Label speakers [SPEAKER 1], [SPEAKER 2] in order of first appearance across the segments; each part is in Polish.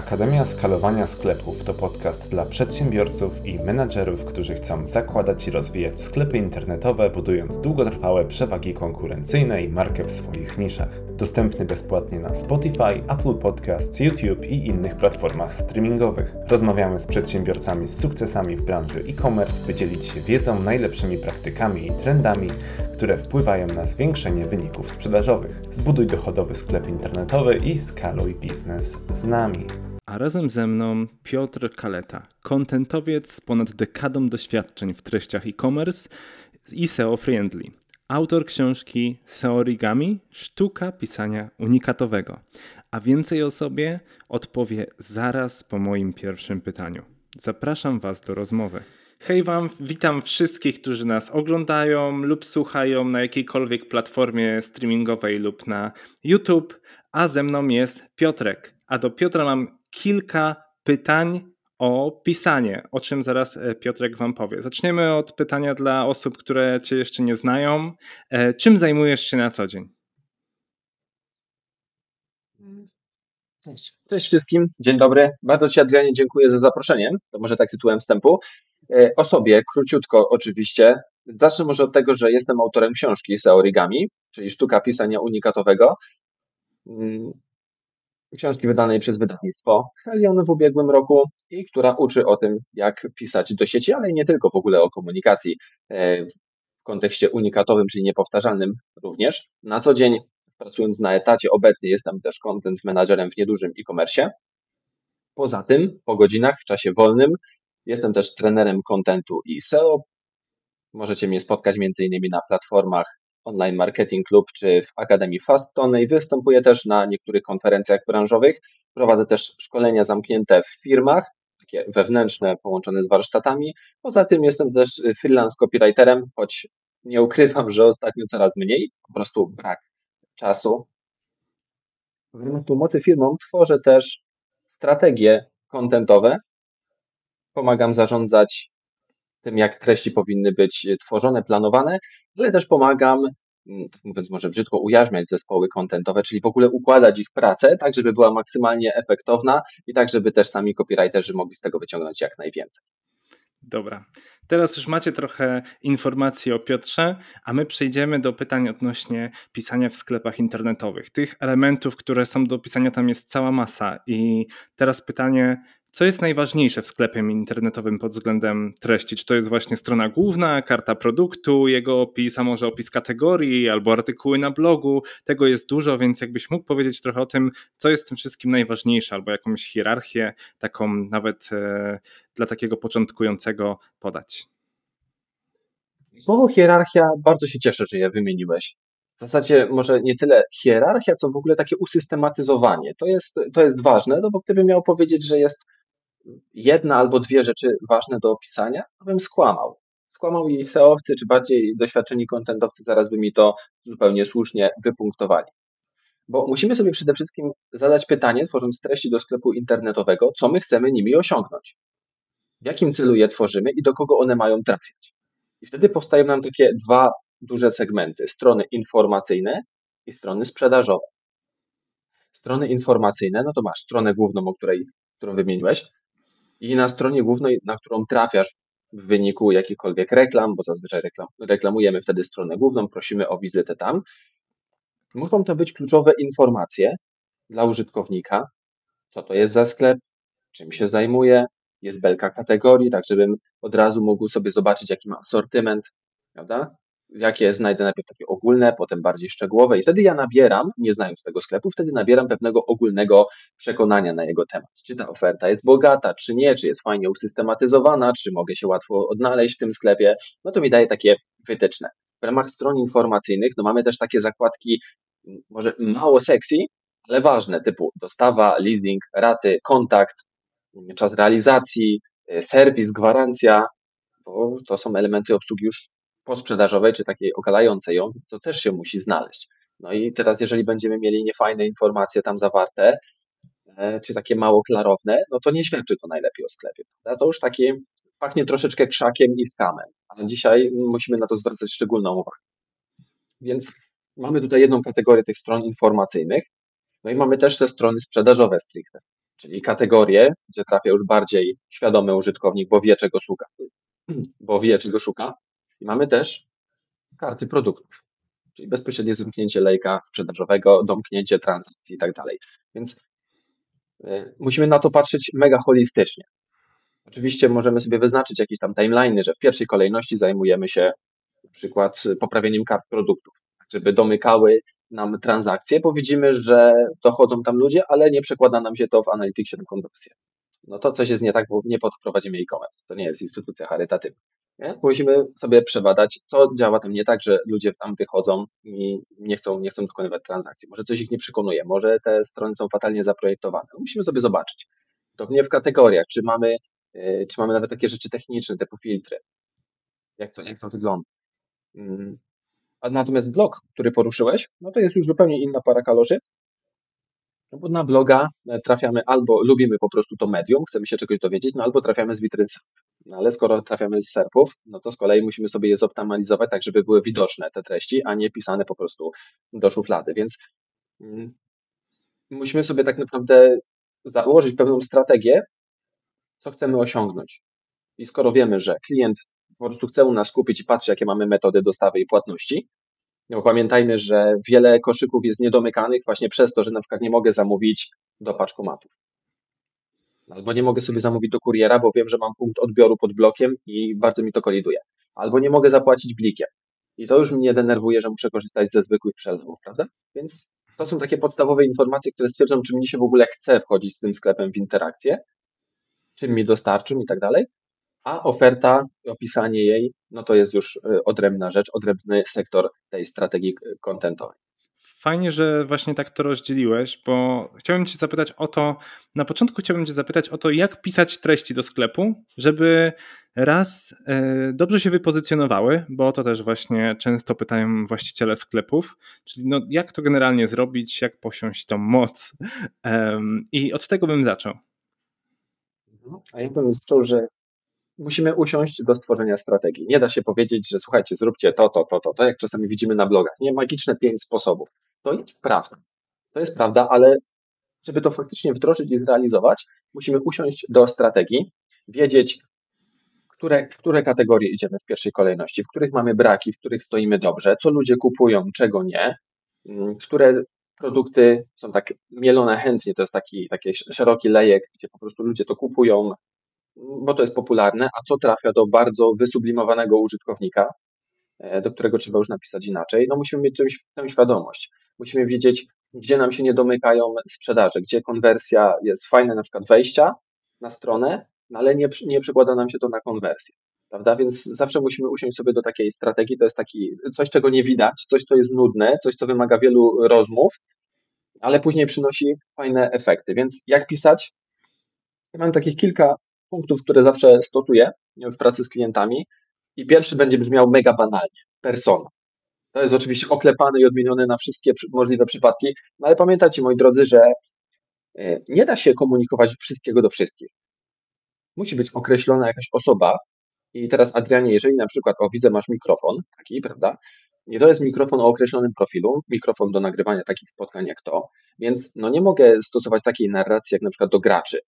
[SPEAKER 1] Akademia Skalowania Sklepów to podcast dla przedsiębiorców i menadżerów, którzy chcą zakładać i rozwijać sklepy internetowe, budując długotrwałe przewagi konkurencyjne i markę w swoich niszach. Dostępny bezpłatnie na Spotify, Apple Podcasts, YouTube i innych platformach streamingowych. Rozmawiamy z przedsiębiorcami z sukcesami w branży e-commerce, by dzielić się wiedzą, najlepszymi praktykami i trendami, które wpływają na zwiększenie wyników sprzedażowych. Zbuduj dochodowy sklep internetowy i skaluj biznes z nami.
[SPEAKER 2] A razem ze mną Piotr Kaleta, kontentowiec z ponad dekadą doświadczeń w treściach e-commerce i SEO Friendly. Autor książki Seorigami Sztuka pisania unikatowego. A więcej o sobie odpowie zaraz po moim pierwszym pytaniu. Zapraszam Was do rozmowy. Hej Wam, witam wszystkich, którzy nas oglądają lub słuchają na jakiejkolwiek platformie streamingowej lub na YouTube, a ze mną jest Piotrek. A do Piotra mam kilka pytań o pisanie, o czym zaraz e, Piotrek Wam powie. Zaczniemy od pytania dla osób, które Cię jeszcze nie znają. E, czym zajmujesz się na co dzień?
[SPEAKER 3] Cześć. Cześć wszystkim, dzień dobry. Bardzo Ci Adrianie dziękuję za zaproszenie. To może tak tytułem wstępu. E, o sobie, króciutko oczywiście. Zacznę może od tego, że jestem autorem książki Seorigami, czyli sztuka pisania unikatowego. Książki wydanej przez wydawnictwo Helion w ubiegłym roku i która uczy o tym, jak pisać do sieci, ale nie tylko w ogóle o komunikacji e, w kontekście unikatowym, czyli niepowtarzalnym również. Na co dzień pracując na etacie obecnie jestem też content managerem w niedużym e-commerce. Poza tym po godzinach w czasie wolnym Jestem też trenerem kontentu i SEO. Możecie mnie spotkać m.in. na platformach Online Marketing Club czy w Akademii Fasttone i występuję też na niektórych konferencjach branżowych. Prowadzę też szkolenia zamknięte w firmach, takie wewnętrzne, połączone z warsztatami. Poza tym jestem też freelance copywriterem, choć nie ukrywam, że ostatnio coraz mniej, po prostu brak czasu. W ramach pomocy firmom tworzę też strategie kontentowe, pomagam zarządzać tym, jak treści powinny być tworzone, planowane, ale też pomagam, mm, tak mówiąc może brzydko, ujarzmiać zespoły kontentowe, czyli w ogóle układać ich pracę tak, żeby była maksymalnie efektowna i tak, żeby też sami copywriterzy mogli z tego wyciągnąć jak najwięcej.
[SPEAKER 2] Dobra. Teraz już macie trochę informacji o Piotrze, a my przejdziemy do pytań odnośnie pisania w sklepach internetowych. Tych elementów, które są do pisania, tam jest cała masa. I teraz pytanie, co jest najważniejsze w sklepie internetowym pod względem treści? Czy to jest właśnie strona główna, karta produktu, jego opis, a może opis kategorii albo artykuły na blogu? Tego jest dużo, więc jakbyś mógł powiedzieć trochę o tym, co jest w tym wszystkim najważniejsze, albo jakąś hierarchię, taką nawet e, dla takiego początkującego podać.
[SPEAKER 3] Słowo hierarchia, bardzo się cieszę, że je wymieniłeś. W zasadzie może nie tyle hierarchia, co w ogóle takie usystematyzowanie. To jest, to jest ważne, no bo gdybym miał powiedzieć, że jest jedna albo dwie rzeczy ważne do opisania, to bym skłamał. Skłamał i SEOwcy, czy bardziej doświadczeni kontentowcy zaraz by mi to zupełnie słusznie wypunktowali. Bo musimy sobie przede wszystkim zadać pytanie, tworząc treści do sklepu internetowego, co my chcemy nimi osiągnąć. W jakim celu je tworzymy i do kogo one mają trafiać. I wtedy powstają nam takie dwa duże segmenty: strony informacyjne i strony sprzedażowe. Strony informacyjne, no to masz stronę główną, o której, którą wymieniłeś, i na stronie głównej, na którą trafiasz w wyniku jakichkolwiek reklam, bo zazwyczaj reklam, reklamujemy wtedy stronę główną, prosimy o wizytę tam. Muszą to być kluczowe informacje dla użytkownika, co to jest za sklep, czym się zajmuje, jest belka kategorii, tak żebym od razu mógł sobie zobaczyć, jaki ma asortyment, prawda? Jakie znajdę najpierw takie ogólne, potem bardziej szczegółowe i wtedy ja nabieram, nie znając tego sklepu, wtedy nabieram pewnego ogólnego przekonania na jego temat. Czy ta oferta jest bogata, czy nie, czy jest fajnie usystematyzowana, czy mogę się łatwo odnaleźć w tym sklepie, no to mi daje takie wytyczne. W ramach stron informacyjnych no mamy też takie zakładki może mało sexy, ale ważne, typu dostawa, leasing, raty, kontakt, czas realizacji, serwis, gwarancja, bo to są elementy obsługi już posprzedażowej, czy takiej okalającej ją, to też się musi znaleźć. No i teraz, jeżeli będziemy mieli niefajne informacje tam zawarte, e, czy takie mało klarowne, no to nie świadczy to najlepiej o sklepie. Prawda? To już takie pachnie troszeczkę krzakiem i skamem, a dzisiaj musimy na to zwracać szczególną uwagę. Więc mamy tutaj jedną kategorię tych stron informacyjnych, no i mamy też te strony sprzedażowe stricte, czyli kategorie, gdzie trafia już bardziej świadomy użytkownik, bo wie czego szuka, bo wie czego szuka. I mamy też karty produktów, czyli bezpośrednie zamknięcie lejka sprzedażowego, domknięcie transakcji i tak dalej. Więc y, musimy na to patrzeć mega holistycznie. Oczywiście możemy sobie wyznaczyć jakieś tam timeliny, że w pierwszej kolejności zajmujemy się na przykład poprawieniem kart produktów, tak żeby domykały nam transakcje, bo widzimy, że dochodzą tam ludzie, ale nie przekłada nam się to w Analyticsie na konwersję. No to coś jest nie tak, bo nie po to prowadzimy e-commerce. To nie jest instytucja charytatywna. Nie? Musimy sobie przebadać, co działa tam nie tak, że ludzie tam wychodzą i nie chcą, nie chcą dokonywać transakcji. Może coś ich nie przekonuje, może te strony są fatalnie zaprojektowane. Musimy sobie zobaczyć. To nie w kategoriach, czy mamy, yy, czy mamy nawet takie rzeczy techniczne, typu filtry. Jak to, jak to wygląda. Mm. A natomiast blog, który poruszyłeś, no to jest już zupełnie inna para kaloszy, no bo na bloga e, trafiamy albo lubimy po prostu to medium, chcemy się czegoś dowiedzieć, no albo trafiamy z witryn ale skoro trafiamy z serpów, no to z kolei musimy sobie je zoptymalizować tak, żeby były widoczne te treści, a nie pisane po prostu do szuflady. Więc mm, musimy sobie tak naprawdę założyć pewną strategię, co chcemy osiągnąć. I skoro wiemy, że klient po prostu chce u nas kupić i patrzy, jakie mamy metody dostawy i płatności, no pamiętajmy, że wiele koszyków jest niedomykanych właśnie przez to, że na przykład nie mogę zamówić do paczkomatów. Albo nie mogę sobie zamówić do kuriera, bo wiem, że mam punkt odbioru pod blokiem i bardzo mi to koliduje. Albo nie mogę zapłacić blikiem. I to już mnie denerwuje, że muszę korzystać ze zwykłych przelewów, prawda? Więc to są takie podstawowe informacje, które stwierdzą, czy mnie się w ogóle chce wchodzić z tym sklepem w interakcję, czym mi dostarczą i tak dalej. A oferta, opisanie jej, no to jest już y, odrębna rzecz, odrębny sektor tej strategii kontentowej.
[SPEAKER 2] Fajnie, że właśnie tak to rozdzieliłeś, bo chciałbym Cię zapytać o to, na początku chciałbym Cię zapytać o to, jak pisać treści do sklepu, żeby raz e, dobrze się wypozycjonowały, bo o to też właśnie często pytają właściciele sklepów, czyli no, jak to generalnie zrobić, jak posiąść tą moc. I od tego bym zaczął.
[SPEAKER 3] A ja bym zaczął, że musimy usiąść do stworzenia strategii. Nie da się powiedzieć, że słuchajcie, zróbcie to, to, to, to, to, jak czasami widzimy na blogach. Nie magiczne pięć sposobów. To jest prawda. To jest prawda, ale żeby to faktycznie wdrożyć i zrealizować, musimy usiąść do strategii, wiedzieć, które, w które kategorie idziemy w pierwszej kolejności, w których mamy braki, w których stoimy dobrze, co ludzie kupują, czego nie, mm, które produkty są tak mielone chętnie, to jest taki, taki szeroki lejek, gdzie po prostu ludzie to kupują, bo to jest popularne, a co trafia do bardzo wysublimowanego użytkownika, e, do którego trzeba już napisać inaczej, no musimy mieć tę świadomość. Musimy wiedzieć, gdzie nam się nie domykają sprzedaże, gdzie konwersja jest fajna, na przykład wejścia na stronę, no ale nie, nie przekłada nam się to na konwersję. Prawda? Więc zawsze musimy usiąść sobie do takiej strategii. To jest taki coś, czego nie widać, coś, co jest nudne, coś, co wymaga wielu rozmów, ale później przynosi fajne efekty. Więc jak pisać? Ja mam takich kilka punktów, które zawsze stosuję w pracy z klientami. I pierwszy będzie brzmiał mega banalnie. Persona. To jest oczywiście oklepane i odmienione na wszystkie możliwe przypadki, no ale pamiętajcie, moi drodzy, że e, nie da się komunikować wszystkiego do wszystkich. Musi być określona jakaś osoba. I teraz, Adrianie, jeżeli na przykład, o widzę, masz mikrofon, taki, prawda? Nie to jest mikrofon o określonym profilu, mikrofon do nagrywania takich spotkań jak to, więc no nie mogę stosować takiej narracji jak na przykład do graczy,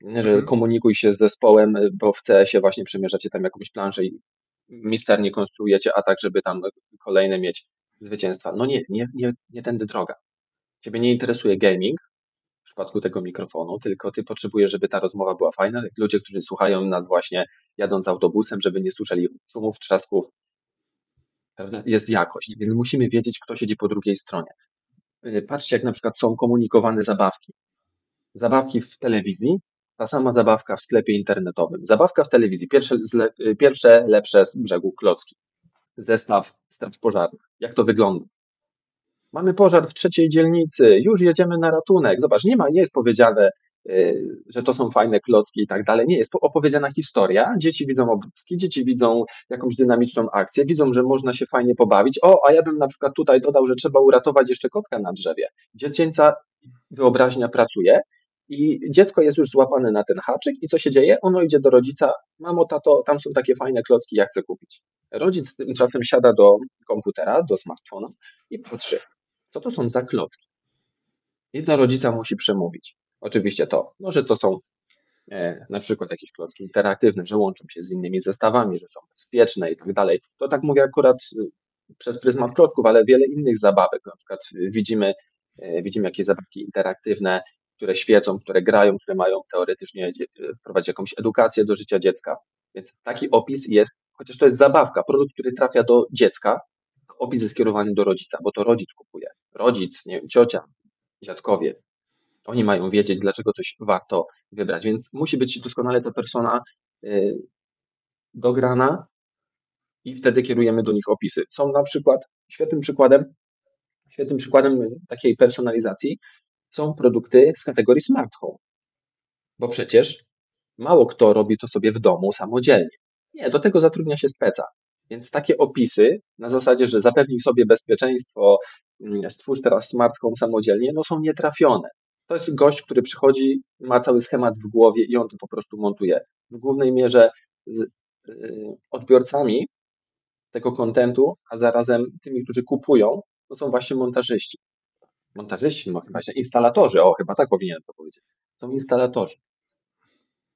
[SPEAKER 3] że mhm. komunikuj się z zespołem, bo w CS-ie właśnie przemierzacie tam jakąś planszę i misternie konstruujecie atak, żeby tam kolejne mieć zwycięstwa. No nie, nie, nie, nie tędy droga. Ciebie nie interesuje gaming w przypadku tego mikrofonu, tylko ty potrzebujesz, żeby ta rozmowa była fajna. Ludzie, którzy słuchają nas właśnie jadąc autobusem, żeby nie słyszeli szumów, trzasków, jest jakość, więc musimy wiedzieć, kto siedzi po drugiej stronie. Patrzcie, jak na przykład są komunikowane zabawki. Zabawki w telewizji ta sama zabawka w sklepie internetowym. Zabawka w telewizji, pierwsze, pierwsze lepsze z brzegu klocki. Zestaw straż pożarnych. Jak to wygląda? Mamy pożar w trzeciej dzielnicy, już jedziemy na ratunek. Zobacz, nie ma, nie jest powiedziane, y, że to są fajne klocki i tak dalej. Nie, jest opowiedziana historia. Dzieci widzą obrazki, dzieci widzą jakąś dynamiczną akcję, widzą, że można się fajnie pobawić. O, a ja bym na przykład tutaj dodał, że trzeba uratować jeszcze kotka na drzewie. Dziecięca wyobraźnia pracuje i dziecko jest już złapane na ten haczyk i co się dzieje? Ono idzie do rodzica, mamo, tato, tam są takie fajne klocki, ja chcę kupić. Rodzic tymczasem siada do komputera, do smartfona i patrzy, co to są za klocki. I do rodzica musi przemówić. Oczywiście to, no, że to są e, na przykład jakieś klocki interaktywne, że łączą się z innymi zestawami, że są bezpieczne i tak dalej. To tak mówię akurat y, przez pryzmat klocków, ale wiele innych zabawek. Na przykład widzimy, e, widzimy jakieś zabawki interaktywne, które świecą, które grają, które mają teoretycznie wprowadzić jakąś edukację do życia dziecka. Więc taki opis jest, chociaż to jest zabawka, produkt, który trafia do dziecka, opis jest skierowany do rodzica, bo to rodzic kupuje. Rodzic, nie wiem, ciocia, dziadkowie. Oni mają wiedzieć, dlaczego coś warto wybrać, więc musi być doskonale ta persona y, dograna i wtedy kierujemy do nich opisy. Są na przykład, świetnym przykładem, świetnym przykładem takiej personalizacji są produkty z kategorii smart home. Bo przecież mało kto robi to sobie w domu samodzielnie. Nie, do tego zatrudnia się speca. Więc takie opisy na zasadzie, że zapewnij sobie bezpieczeństwo, mm, stwórz teraz smart home samodzielnie, no są nietrafione. To jest gość, który przychodzi, ma cały schemat w głowie i on to po prostu montuje. W głównej mierze y, odbiorcami tego kontentu, a zarazem tymi, którzy kupują, to są właśnie montażyści. Montażyści, no chyba się instalatorzy, o chyba tak powinienem to powiedzieć. Są instalatorzy.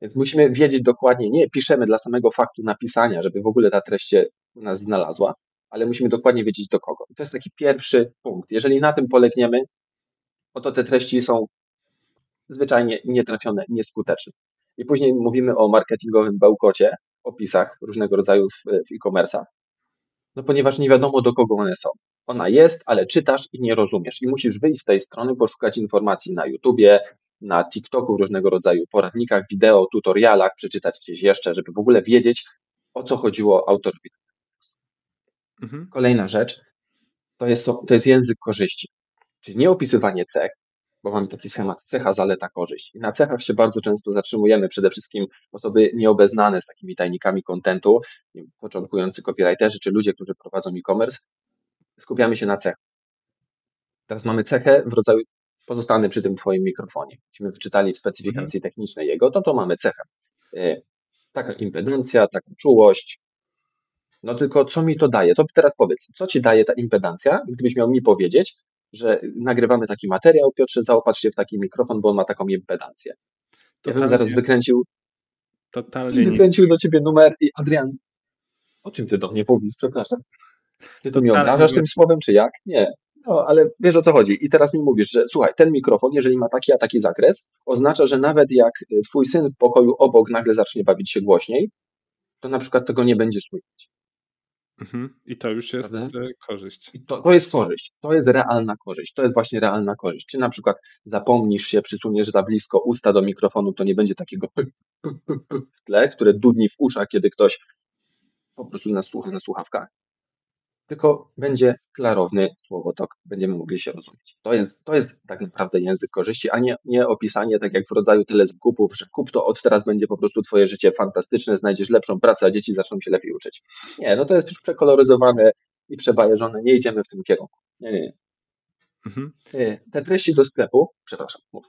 [SPEAKER 3] Więc musimy wiedzieć dokładnie, nie piszemy dla samego faktu napisania, żeby w ogóle ta treść się u nas znalazła, ale musimy dokładnie wiedzieć do kogo. I to jest taki pierwszy punkt. Jeżeli na tym polegniemy, no to te treści są zwyczajnie nietrafione, nieskuteczne. I później mówimy o marketingowym bełkocie, opisach różnego rodzaju w, w e-commerce'ach, no ponieważ nie wiadomo do kogo one są. Ona jest, ale czytasz i nie rozumiesz. I musisz wyjść z tej strony, poszukać informacji na YouTubie, na TikToku, różnego rodzaju poradnikach, wideo, tutorialach, przeczytać gdzieś jeszcze, żeby w ogóle wiedzieć, o co chodziło autorowi. Mhm. Kolejna rzecz to jest, to jest język korzyści, czyli nie opisywanie cech, bo mamy taki schemat cecha, zaleta, korzyść. I na cechach się bardzo często zatrzymujemy, przede wszystkim osoby nieobeznane z takimi tajnikami kontentu, początkujący copywriterzy, czy ludzie, którzy prowadzą e-commerce, skupiamy się na cechach. Teraz mamy cechę w rodzaju pozostanę przy tym Twoim mikrofonie. Myśmy wyczytali w specyfikacji mhm. technicznej jego, to to mamy cechę. E, taka impedancja, taka czułość. No tylko co mi to daje? To teraz powiedz, co Ci daje ta impedancja, gdybyś miał mi powiedzieć, że nagrywamy taki materiał, Piotrze, zaopatrz się w taki mikrofon, bo on ma taką impedancję. Ja bym zaraz wykręcił Totalnie wykręcił do Ciebie numer i Adrian, o czym Ty do mnie mówisz? Przepraszam. Ty to mi obrażasz tym słowem, czy jak? Nie. No, ale wiesz o co chodzi. I teraz mi mówisz, że słuchaj, ten mikrofon, jeżeli ma taki a taki zakres, oznacza, że nawet jak y, twój syn w pokoju obok nagle zacznie bawić się głośniej, to na przykład tego nie będzie słychać.
[SPEAKER 2] Mhm. I to już jest Prawda? E, korzyść.
[SPEAKER 3] To, to jest korzyść. To jest realna korzyść. To jest właśnie realna korzyść. Czy na przykład zapomnisz się, przysuniesz za blisko usta do mikrofonu, to nie będzie takiego w tle, które dudni w uszach, kiedy ktoś po prostu nas słucha na słuchawkach tylko będzie klarowny słowotok, będziemy mogli się rozumieć. To jest, to jest tak naprawdę język korzyści, a nie, nie opisanie, tak jak w rodzaju tyle z kupów, że kup to od teraz będzie po prostu twoje życie fantastyczne, znajdziesz lepszą pracę, a dzieci zaczną się lepiej uczyć. Nie, no to jest już przekoloryzowane i przebajeżone, nie idziemy w tym kierunku. Nie, nie, nie. Mhm. Te treści do sklepu, przepraszam, mów.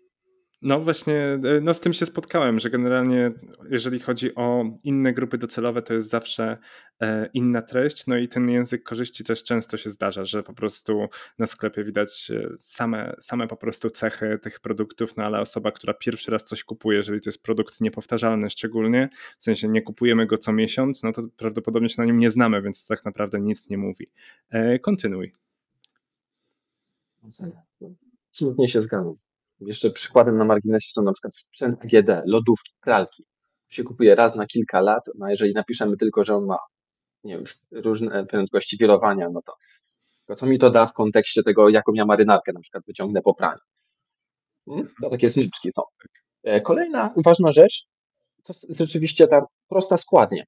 [SPEAKER 2] No właśnie, e, no z tym się spotkałem, że generalnie jeżeli chodzi o inne grupy docelowe, to jest zawsze e, inna treść. No i ten język korzyści też często się zdarza, że po prostu na sklepie widać e, same, same po prostu cechy tych produktów, no ale osoba, która pierwszy raz coś kupuje, jeżeli to jest produkt niepowtarzalny szczególnie, w sensie nie kupujemy go co miesiąc, no to prawdopodobnie się na nim nie znamy, więc tak naprawdę nic nie mówi. Kontynuuj.
[SPEAKER 3] Absolutnie się zgadzam. Jeszcze przykładem na marginesie są na przykład sprzęt AGD, lodówki, pralki. Się kupuje raz na kilka lat, no a jeżeli napiszemy tylko, że on ma nie wiem, różne prędkości wirowania, no to, to co mi to da w kontekście tego, jaką ja marynarkę na przykład wyciągnę po praniu? Hmm? To takie smyczki są. E, kolejna ważna rzecz to rzeczywiście ta prosta składnia.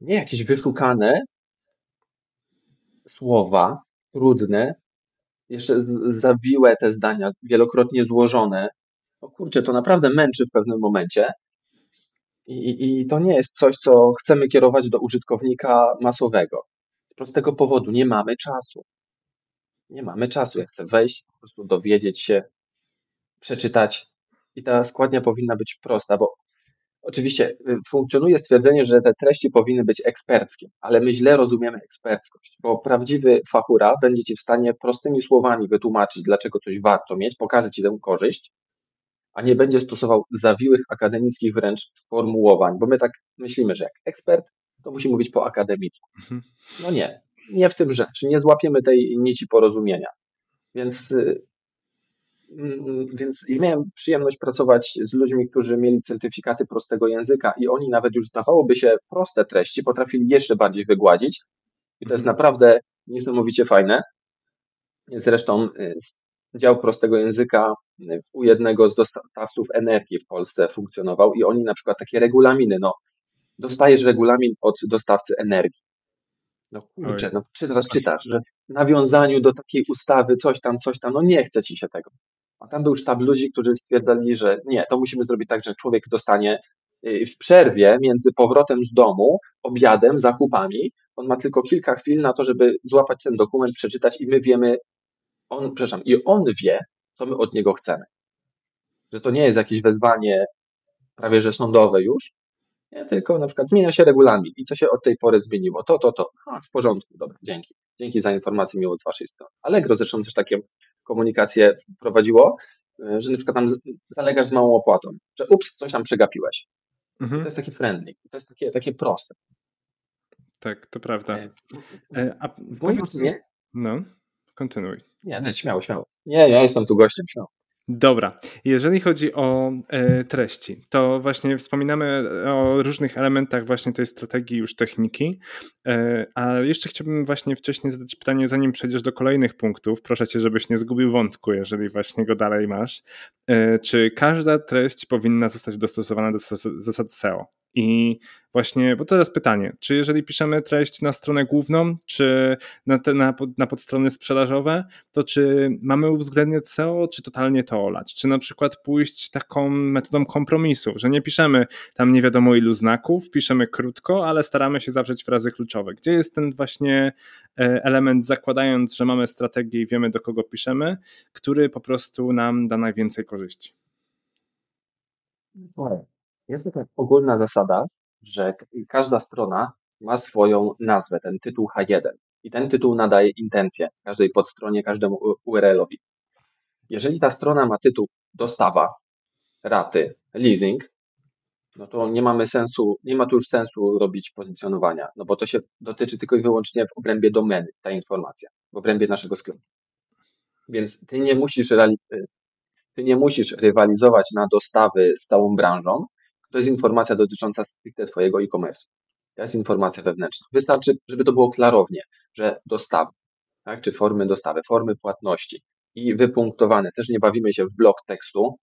[SPEAKER 3] Nie jakieś wyszukane słowa, trudne, jeszcze zawiłe te zdania, wielokrotnie złożone. O kurczę, to naprawdę męczy w pewnym momencie. I, I to nie jest coś, co chcemy kierować do użytkownika masowego. Z prostego powodu nie mamy czasu. Nie mamy czasu. Ja chcę wejść, po prostu dowiedzieć się, przeczytać. I ta składnia powinna być prosta, bo Oczywiście y, funkcjonuje stwierdzenie, że te treści powinny być eksperckie, ale my źle rozumiemy eksperckość, bo prawdziwy fachura będzie ci w stanie prostymi słowami wytłumaczyć, dlaczego coś warto mieć, pokaże ci tę korzyść, a nie będzie stosował zawiłych akademickich wręcz sformułowań, bo my tak myślimy, że jak ekspert, to musi mówić po akademicku.
[SPEAKER 2] Mhm.
[SPEAKER 3] No nie, nie w tym rzecz, nie złapiemy tej nici porozumienia. Więc, y, więc ja miałem przyjemność pracować z ludźmi, którzy mieli certyfikaty prostego języka i oni nawet już zdawałoby się proste treści potrafili jeszcze bardziej wygładzić. I to jest
[SPEAKER 2] Mhm.
[SPEAKER 3] naprawdę niesamowicie fajne. Zresztą y, dział prostego języka y, u jednego z dostawców energii w Polsce funkcjonował i oni na przykład takie regulaminy, no dostajesz regulamin od dostawcy energii. No kurczę, no czy teraz czytasz, że w nawiązaniu do takiej ustawy coś tam, coś tam, no nie chce ci się tego. A tam był sztab ludzi, którzy stwierdzali, że nie, to musimy zrobić tak, że człowiek dostanie y, w przerwie między powrotem z domu, obiadem, zakupami, on ma tylko kilka chwil na to, żeby złapać ten dokument, przeczytać i my wiemy, on, przepraszam, i on wie, co my od niego chcemy. Że to nie jest jakieś wezwanie prawie że sądowe już, nie, tylko na przykład zmienia się regulamin i co się od tej pory zmieniło, to, to, to, a, w porządku, dobra, dzięki. Dzięki za informację miło z waszej strony. Allegro zresztą też takie komunikacje prowadziło, y, że na przykład tam zalegasz z małą opłatą, że ups, coś tam przegapiłeś. To
[SPEAKER 2] Mhm.
[SPEAKER 3] jest takie friendly, to jest takie, takie proste.
[SPEAKER 2] Tak, to prawda.
[SPEAKER 3] E,
[SPEAKER 2] E, a
[SPEAKER 3] W moim
[SPEAKER 2] powiedz no, kontynuuj.
[SPEAKER 3] nie, nie, śmiało, śmiało. Nie, ja jestem tu gościem, śmiało.
[SPEAKER 2] Dobra, jeżeli chodzi o e, treści, to właśnie wspominamy o różnych elementach właśnie tej strategii już techniki, e, a jeszcze chciałbym właśnie wcześniej zadać pytanie, zanim przejdziesz do kolejnych punktów, proszę cię, żebyś nie zgubił wątku, jeżeli właśnie go dalej masz. E, czy każda treść powinna zostać dostosowana do zas- zasad SEO? I właśnie, bo teraz pytanie, czy jeżeli piszemy treść na stronę główną, czy na, te, na, na podstrony sprzedażowe, to czy mamy uwzględniać SEO, czy totalnie to olać? Czy na przykład pójść taką metodą kompromisu, że nie piszemy tam nie wiadomo ilu znaków, piszemy krótko, ale staramy się zawrzeć frazy kluczowe. Gdzie jest ten właśnie e, element, zakładając, że mamy strategię i wiemy do kogo piszemy, który po prostu nam da najwięcej korzyści?
[SPEAKER 3] Słuchaj, Jest taka ogólna zasada, że każda strona ma swoją nazwę, ten tytuł H1. I ten tytuł nadaje intencję każdej podstronie, każdemu URL-owi. Jeżeli ta strona ma tytuł dostawa, raty, leasing, no to nie mamy sensu, nie ma tu już sensu robić pozycjonowania, no bo to się dotyczy tylko i wyłącznie w obrębie domeny, ta informacja, w obrębie naszego sklepu. Więc ty nie musisz, y, ty nie musisz rywalizować na dostawy z całą branżą. To jest informacja dotycząca stricte twojego e-commerce. To jest informacja wewnętrzna. Wystarczy, żeby to było klarownie, że dostawy, tak, czy formy dostawy, formy płatności i wypunktowane. Też nie bawimy się w blok tekstu,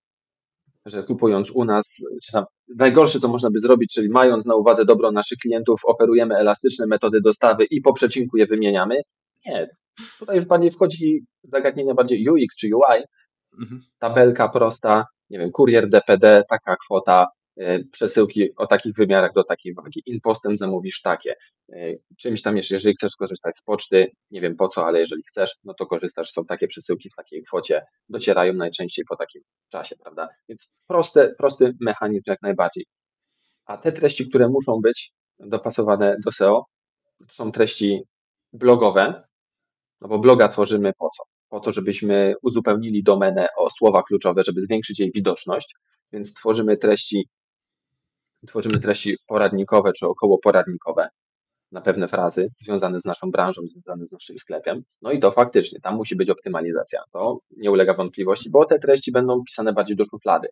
[SPEAKER 3] że kupując u nas, czy tam najgorsze, co można by zrobić, czyli mając na uwadze dobro naszych klientów, oferujemy elastyczne metody dostawy i po przecinku je wymieniamy. Nie. Tutaj już bardziej wchodzi zagadnienia bardziej UX czy UI,
[SPEAKER 2] Mhm.
[SPEAKER 3] tabelka prosta, nie wiem, kurier DPD, taka kwota, przesyłki o takich wymiarach do takiej wagi, impostem zamówisz takie, y, czymś tam jeszcze, jeżeli chcesz skorzystać z poczty, nie wiem po co, ale jeżeli chcesz, no to korzystasz, są takie przesyłki w takiej kwocie, docierają najczęściej po takim czasie, prawda? Więc proste, prosty mechanizm jak najbardziej. A te treści, które muszą być dopasowane do SEO, to są treści blogowe, no bo bloga tworzymy po co? Po to, żebyśmy uzupełnili domenę o słowa kluczowe, żeby zwiększyć jej widoczność, więc tworzymy treści, tworzymy treści poradnikowe czy około poradnikowe na pewne frazy związane z naszą branżą, związane z naszym sklepem. No i to faktycznie, tam musi być optymalizacja. To nie ulega wątpliwości, bo te treści będą pisane bardziej do szuflady.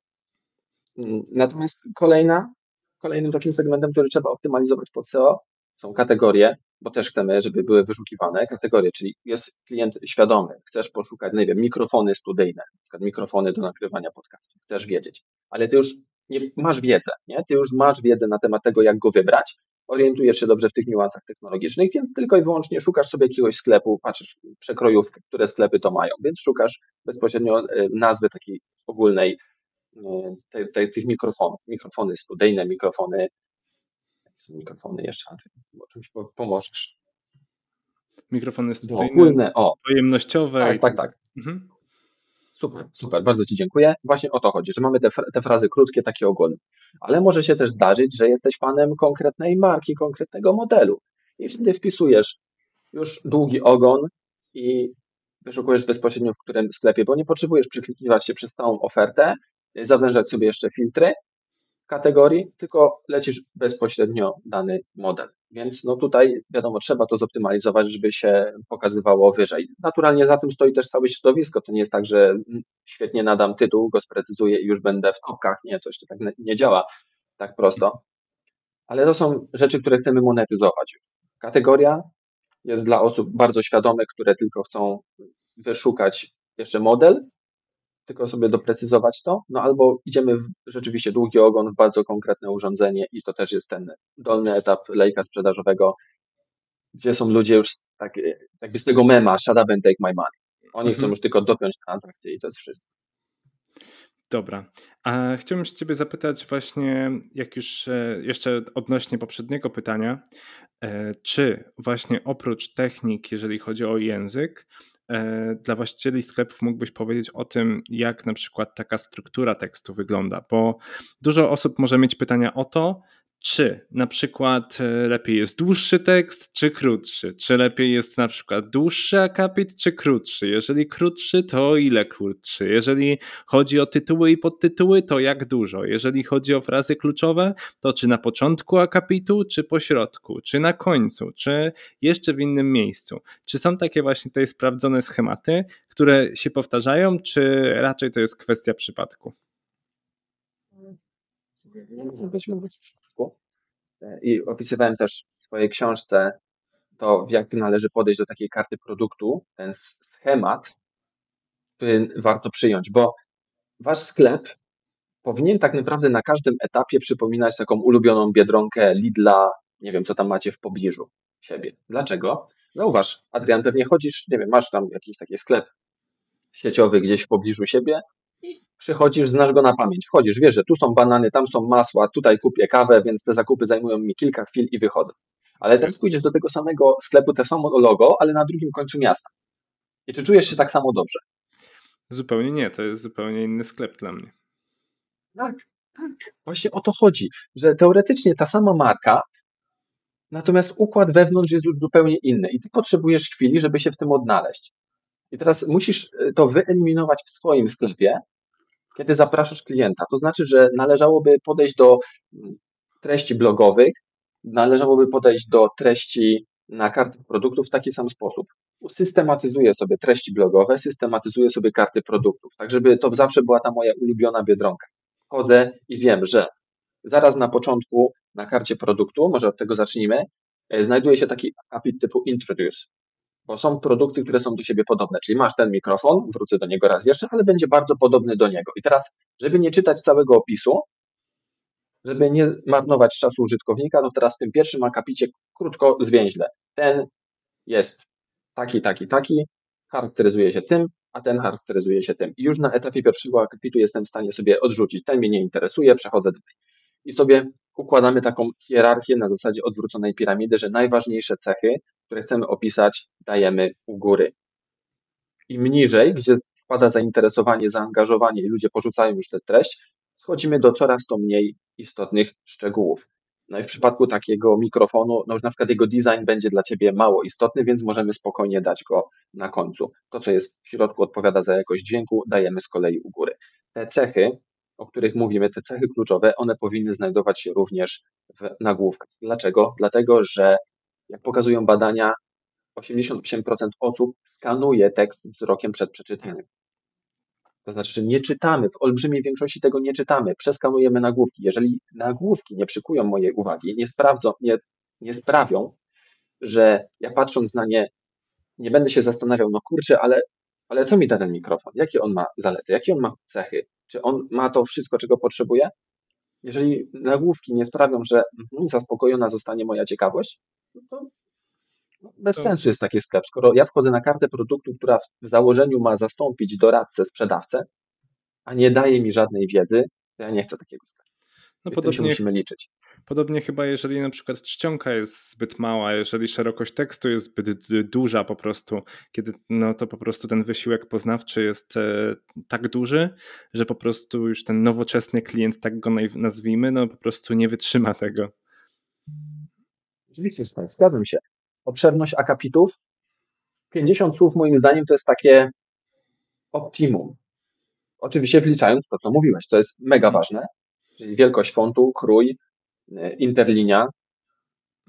[SPEAKER 3] Mm, Natomiast kolejna, kolejnym takim segmentem, który trzeba optymalizować pod SEO, są kategorie, bo też chcemy, żeby były wyszukiwane kategorie, czyli jest klient świadomy, chcesz poszukać, nie wiem, mikrofony studyjne, na przykład mikrofony do nagrywania podcastu, chcesz wiedzieć, ale ty już nie, masz wiedzę, nie? Ty już masz wiedzę na temat tego, jak go wybrać, orientujesz się dobrze w tych niuansach technologicznych, więc tylko i wyłącznie szukasz sobie jakiegoś sklepu, patrzysz przekrojówkę, które sklepy to mają, więc szukasz bezpośrednio e, nazwy takiej ogólnej te, te, tych mikrofonów, mikrofony studyjne, mikrofony, jakie są mikrofony jeszcze, mi po- pomożesz.
[SPEAKER 2] Mikrofony studyjne,
[SPEAKER 3] ogólne, o,
[SPEAKER 2] pojemnościowe.
[SPEAKER 3] tak,
[SPEAKER 2] i-
[SPEAKER 3] tak, tak.
[SPEAKER 2] Mhm.
[SPEAKER 3] Super, super, bardzo Ci dziękuję. Właśnie o to chodzi, że mamy te, te frazy krótkie, takie ogólne. Ale może się też zdarzyć, że jesteś fanem konkretnej marki, konkretnego modelu. I wtedy wpisujesz już długi ogon i wyszukujesz bezpośrednio w którym sklepie, bo nie potrzebujesz przeklikiwać się przez całą ofertę, zawężać sobie jeszcze filtry kategorii, tylko lecisz bezpośrednio dany model. Więc no tutaj wiadomo, trzeba to zoptymalizować, żeby się pokazywało wyżej. Naturalnie za tym stoi też całe środowisko. To nie jest tak, że świetnie nadam tytuł, go sprecyzuję i już będę w topkach. Nie, coś to tak nie działa tak prosto. Ale to są rzeczy, które chcemy monetyzować. Kategoria jest dla osób bardzo świadomych, które tylko chcą wyszukać jeszcze model, tylko sobie doprecyzować to, no albo idziemy w rzeczywiście długi ogon w bardzo konkretne urządzenie i to też jest ten dolny etap lejka sprzedażowego, gdzie są ludzie już tak, jakby z tego mema, shut up and take my money. Oni mhm. chcą już tylko dopiąć transakcję i to jest wszystko.
[SPEAKER 2] Dobra. A chciałbym się Ciebie zapytać właśnie, jak już e, jeszcze odnośnie poprzedniego pytania, e, czy właśnie oprócz technik, jeżeli chodzi o język, dla właścicieli sklepów mógłbyś powiedzieć o tym, jak na przykład taka struktura tekstu wygląda? Bo dużo osób może mieć pytania o to, czy na przykład e, lepiej jest dłuższy tekst, czy krótszy? Czy lepiej jest na przykład dłuższy akapit, czy krótszy? Jeżeli krótszy, to ile krótszy? Jeżeli chodzi o tytuły i podtytuły, to jak dużo? Jeżeli chodzi o frazy kluczowe, to czy na początku akapitu, czy po środku? Czy na końcu? Czy jeszcze w innym miejscu? Czy są takie właśnie tutaj sprawdzone schematy, które się powtarzają, czy raczej to jest kwestia przypadku?
[SPEAKER 3] Byśmy w przypadku. I opisywałem też w swojej książce to, jak należy podejść do takiej karty produktu, ten schemat, który warto przyjąć, bo wasz sklep powinien tak naprawdę na każdym etapie przypominać taką ulubioną biedronkę Lidla, nie wiem, co tam macie w pobliżu siebie. Dlaczego? Zauważ, Adrian, pewnie chodzisz, nie wiem, masz tam jakiś taki sklep sieciowy gdzieś w pobliżu siebie przychodzisz, znasz go na pamięć, wchodzisz, wiesz, że tu są banany, tam są masła, tutaj kupię kawę, więc te zakupy zajmują mi kilka chwil i wychodzę. Ale teraz pójdziesz do tego samego sklepu, te samo logo, ale na drugim końcu miasta. I czy czujesz się tak samo dobrze?
[SPEAKER 2] Zupełnie nie, to jest zupełnie inny sklep dla mnie.
[SPEAKER 3] Tak, tak. Właśnie o to chodzi, że teoretycznie ta sama marka, natomiast układ wewnątrz jest już zupełnie inny i ty potrzebujesz chwili, żeby się w tym odnaleźć. I teraz musisz to wyeliminować w swoim sklepie, kiedy zapraszasz klienta. To znaczy, że należałoby podejść do mm, treści blogowych, należałoby podejść do treści na kartach produktów w taki sam sposób. Systematyzuję sobie treści blogowe, systematyzuję sobie karty produktów, tak żeby to zawsze była ta moja ulubiona biedronka. Chodzę i wiem, że zaraz na początku na karcie produktu, może od tego zacznijmy, e, znajduje się taki akapit typu Introduce bo są produkty, które są do siebie podobne. Czyli masz ten mikrofon, wrócę do niego raz jeszcze, ale będzie bardzo podobny do niego. I teraz, żeby nie czytać całego opisu, żeby nie marnować czasu użytkownika, to teraz w tym pierwszym akapicie krótko zwięźle. Ten jest taki, taki, taki, charakteryzuje się tym, a ten charakteryzuje się tym. I już na etapie pierwszego akapitu jestem w stanie sobie odrzucić. Ten mnie nie interesuje, przechodzę dalej. I sobie układamy taką hierarchię na zasadzie odwróconej piramidy, że najważniejsze cechy, które chcemy opisać, dajemy u góry. Im niżej, gdzie spada zainteresowanie, zaangażowanie i ludzie porzucają już tę treść, schodzimy do coraz to mniej istotnych szczegółów. No i w przypadku takiego mikrofonu, no już na przykład jego design będzie dla Ciebie mało istotny, więc możemy spokojnie dać go na końcu. To, co jest w środku, odpowiada za jakość dźwięku, dajemy z kolei u góry. Te cechy, o których mówimy, te cechy kluczowe, one powinny znajdować się również w nagłówkach. Dlaczego? Dlatego, że jak pokazują badania, 88% osób skanuje tekst wzrokiem przed przeczytaniem. To znaczy, że nie czytamy, w olbrzymiej większości tego nie czytamy, przeskanujemy nagłówki. Jeżeli nagłówki nie przykują mojej uwagi, nie, sprawdzą, nie, nie sprawią, że ja patrząc na nie, nie będę się zastanawiał, no kurczę, ale, ale co mi da ten mikrofon? Jakie on ma zalety? Jakie on ma cechy? Czy on ma to wszystko, czego potrzebuje? Jeżeli nagłówki nie sprawią, że mhm, zaspokojona zostanie moja ciekawość, to bez to... sensu jest taki sklep. Skoro ja wchodzę na kartę produktu, która w założeniu ma zastąpić doradcę, sprzedawcę, a nie daje mi żadnej wiedzy, to ja nie chcę takiego sklepu. No podobnie, musimy liczyć.
[SPEAKER 2] Podobnie chyba, jeżeli na przykład czcionka jest zbyt mała, jeżeli szerokość tekstu jest zbyt duża po prostu, kiedy no to po prostu ten wysiłek poznawczy jest e, tak duży, że po prostu już ten nowoczesny klient, tak go nazwijmy, no po prostu nie wytrzyma tego.
[SPEAKER 3] Oczywiście, zgadzam się. Obszerność akapitów, 50 słów moim zdaniem to jest takie optimum. Oczywiście wliczając to, co mówiłeś, co jest mega ważne, czyli wielkość fontu, krój, e, interlinia,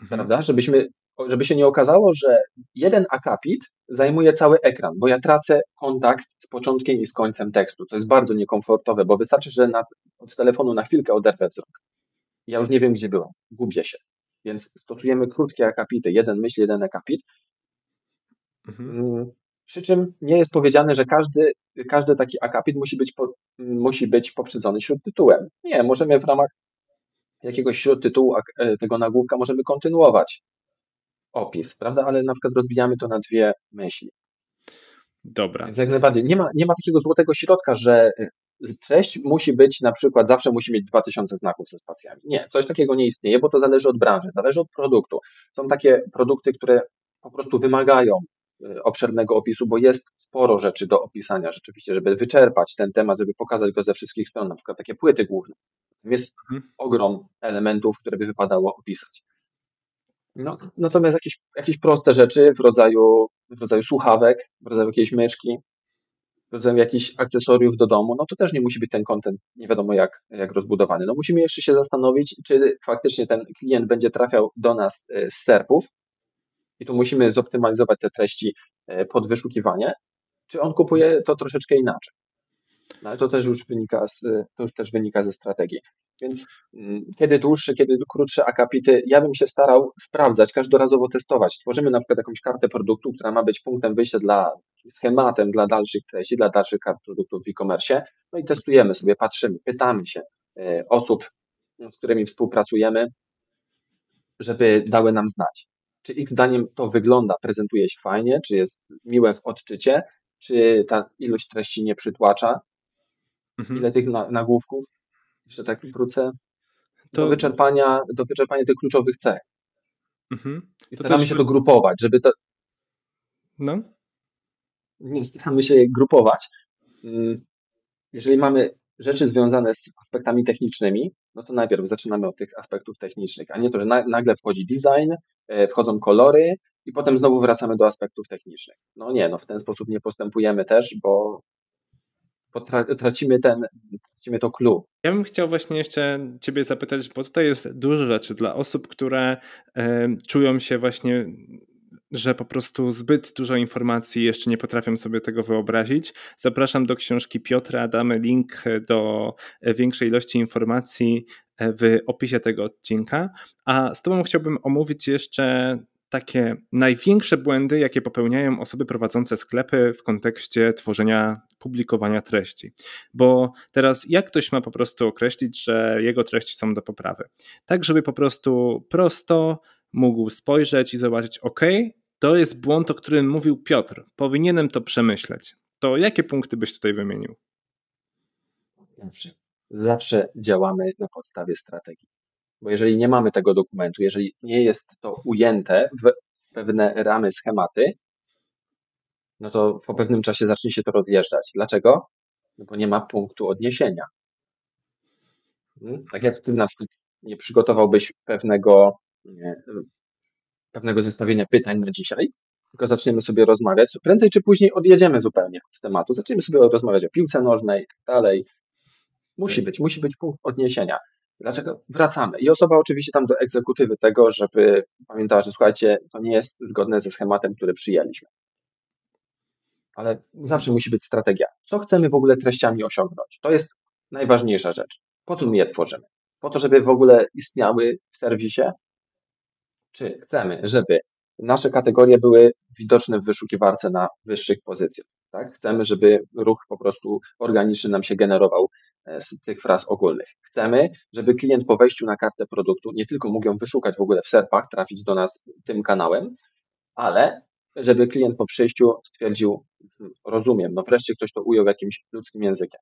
[SPEAKER 2] Mhm.
[SPEAKER 3] prawda? Żebyśmy, żeby się nie okazało, że jeden akapit zajmuje cały ekran, bo ja tracę kontakt z początkiem i z końcem tekstu. To jest bardzo niekomfortowe, bo wystarczy, że na, od telefonu na chwilkę oderwę wzrok. Ja już nie wiem, gdzie byłem, gubię się. Więc stosujemy krótkie akapity, jeden myśl, jeden akapit,
[SPEAKER 2] Mhm.
[SPEAKER 3] Mm, Przy czym nie jest powiedziane, że każdy, każdy taki akapit musi być, po, musi być poprzedzony śródtytułem. Nie, możemy w ramach jakiegoś śródtytułu e, tego nagłówka możemy kontynuować opis, prawda? Ale na przykład rozbijamy to na dwie myśli.
[SPEAKER 2] Dobra.
[SPEAKER 3] Więc jak najbardziej. Nie ma, nie ma takiego złotego środka, że treść musi być na przykład, zawsze musi mieć 2000 znaków ze spacjami. Nie, coś takiego nie istnieje, bo to zależy od branży, zależy od produktu. Są takie produkty, które po prostu wymagają e, obszernego opisu, bo jest sporo rzeczy do opisania rzeczywiście, żeby wyczerpać ten temat, żeby pokazać go ze wszystkich stron, na przykład takie płyty główne. Jest
[SPEAKER 2] Mhm.
[SPEAKER 3] ogrom elementów, które by wypadało opisać. No, natomiast jakieś, jakieś proste rzeczy w rodzaju, w rodzaju słuchawek, w rodzaju jakiejś myszki, w rodzaju jakichś akcesoriów do domu, no to też nie musi być ten kontent nie wiadomo jak, jak rozbudowany. No musimy jeszcze się zastanowić, czy faktycznie ten klient będzie trafiał do nas e, z serpów i tu musimy zoptymalizować te treści e, pod wyszukiwanie, czy on kupuje to troszeczkę inaczej. No ale to też już wynika z, to już też wynika ze strategii. Więc mm, kiedy dłuższe, kiedy krótsze akapity, ja bym się starał sprawdzać, każdorazowo testować. Tworzymy na przykład jakąś kartę produktu, która ma być punktem wyjścia dla schematem dla dalszych treści, dla dalszych kart produktów w e-commerce. No i testujemy sobie, patrzymy, pytamy się e, osób, z którymi współpracujemy, żeby dały nam znać, czy ich zdaniem to wygląda, prezentuje się fajnie, czy jest miłe w odczycie, czy ta ilość treści nie przytłacza,
[SPEAKER 2] Mhm.
[SPEAKER 3] ile tych na, nagłówków, jeszcze tak wrócę, do
[SPEAKER 2] To,
[SPEAKER 3] wyczerpania, do wyczerpania tych kluczowych cech.
[SPEAKER 2] mhm.
[SPEAKER 3] I staramy
[SPEAKER 2] też
[SPEAKER 3] się to grupować, żeby to,
[SPEAKER 2] No.
[SPEAKER 3] nie staramy się je grupować. Mm, Jeżeli mamy rzeczy związane z aspektami technicznymi, no to najpierw zaczynamy od tych aspektów technicznych, a nie to, że na, nagle wchodzi design, e, wchodzą kolory i potem znowu wracamy do aspektów technicznych. No nie, no w ten sposób nie postępujemy też, bo, tracimy ten, tracimy to clue.
[SPEAKER 2] Ja bym chciał właśnie jeszcze Ciebie zapytać, bo tutaj jest dużo rzeczy dla osób, które e, czują się właśnie, że po prostu zbyt dużo informacji jeszcze nie potrafią sobie tego wyobrazić. Zapraszam do książki Piotra, damy link do większej ilości informacji w opisie tego odcinka. A z Tobą chciałbym omówić jeszcze takie największe błędy, jakie popełniają osoby prowadzące sklepy w kontekście tworzenia, publikowania treści. Bo teraz jak ktoś ma po prostu określić, że jego treści są do poprawy? Tak, żeby po prostu prosto mógł spojrzeć i zobaczyć, ok, to jest błąd, o którym mówił Piotr, powinienem to przemyśleć. To jakie punkty byś tutaj wymienił?
[SPEAKER 3] Zawsze, zawsze działamy na podstawie strategii. Bo jeżeli nie mamy tego dokumentu, jeżeli nie jest to ujęte w pewne ramy, schematy, no to po pewnym czasie zacznie się to rozjeżdżać. Dlaczego? No bo nie ma punktu odniesienia. Mm, Tak jak ty na przykład nie przygotowałbyś pewnego, nie, pewnego zestawienia pytań na dzisiaj, tylko zaczniemy sobie rozmawiać, prędzej czy później odjedziemy zupełnie od tematu. Zaczniemy sobie rozmawiać o piłce nożnej i tak dalej. Musi być, musi być punkt odniesienia. Dlaczego? Wracamy. I osoba oczywiście tam do egzekutywy tego, żeby pamiętała, że słuchajcie, to nie jest zgodne ze schematem, który przyjęliśmy. Ale zawsze musi być strategia. Co chcemy w ogóle treściami osiągnąć? To jest najważniejsza rzecz. Po co my je tworzymy? Po to, żeby w ogóle istniały w serwisie? Czy chcemy, żeby nasze kategorie były widoczne w wyszukiwarce na wyższych pozycjach? Tak? Chcemy, żeby ruch po prostu organiczny nam się generował z tych fraz ogólnych. Chcemy, żeby klient po wejściu na kartę produktu nie tylko mógł ją wyszukać w ogóle w serpach, trafić do nas tym kanałem, ale żeby klient po przyjściu stwierdził, "Hmm, rozumiem, no wreszcie ktoś to ujął jakimś ludzkim językiem.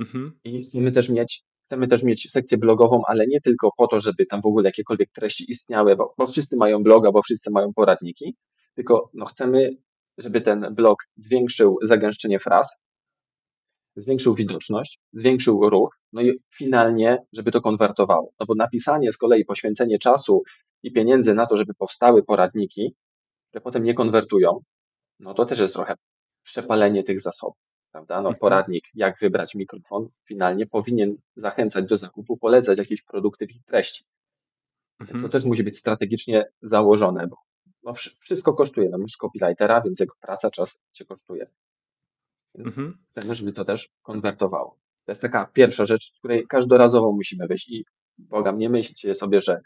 [SPEAKER 2] Mhm.
[SPEAKER 3] I chcemy też mieć, chcemy też mieć sekcję blogową, ale nie tylko po to, żeby tam w ogóle jakiekolwiek treści istniały, bo, bo wszyscy mają bloga, bo wszyscy mają poradniki, tylko no chcemy, żeby ten blog zwiększył zagęszczenie fraz, zwiększył widoczność, zwiększył ruch, no i finalnie, żeby to konwertowało. No bo napisanie z kolei, poświęcenie czasu i pieniędzy na to, żeby powstały poradniki, które potem nie konwertują, no to też jest trochę przepalenie tych zasobów. prawda? No,
[SPEAKER 2] Mhm.
[SPEAKER 3] poradnik, jak wybrać mikrofon, finalnie powinien zachęcać do zakupu, polecać jakieś produkty w ich treści. Więc to
[SPEAKER 2] Mhm.
[SPEAKER 3] też musi być strategicznie założone, bo no, wszy- wszystko kosztuje. No, masz copywritera, więc jego praca, czas cię kosztuje. Więc
[SPEAKER 2] Mhm.
[SPEAKER 3] chcemy, żeby to też konwertowało. To jest taka pierwsza rzecz, z której każdorazowo musimy wyjść i bogam, nie myślcie sobie, że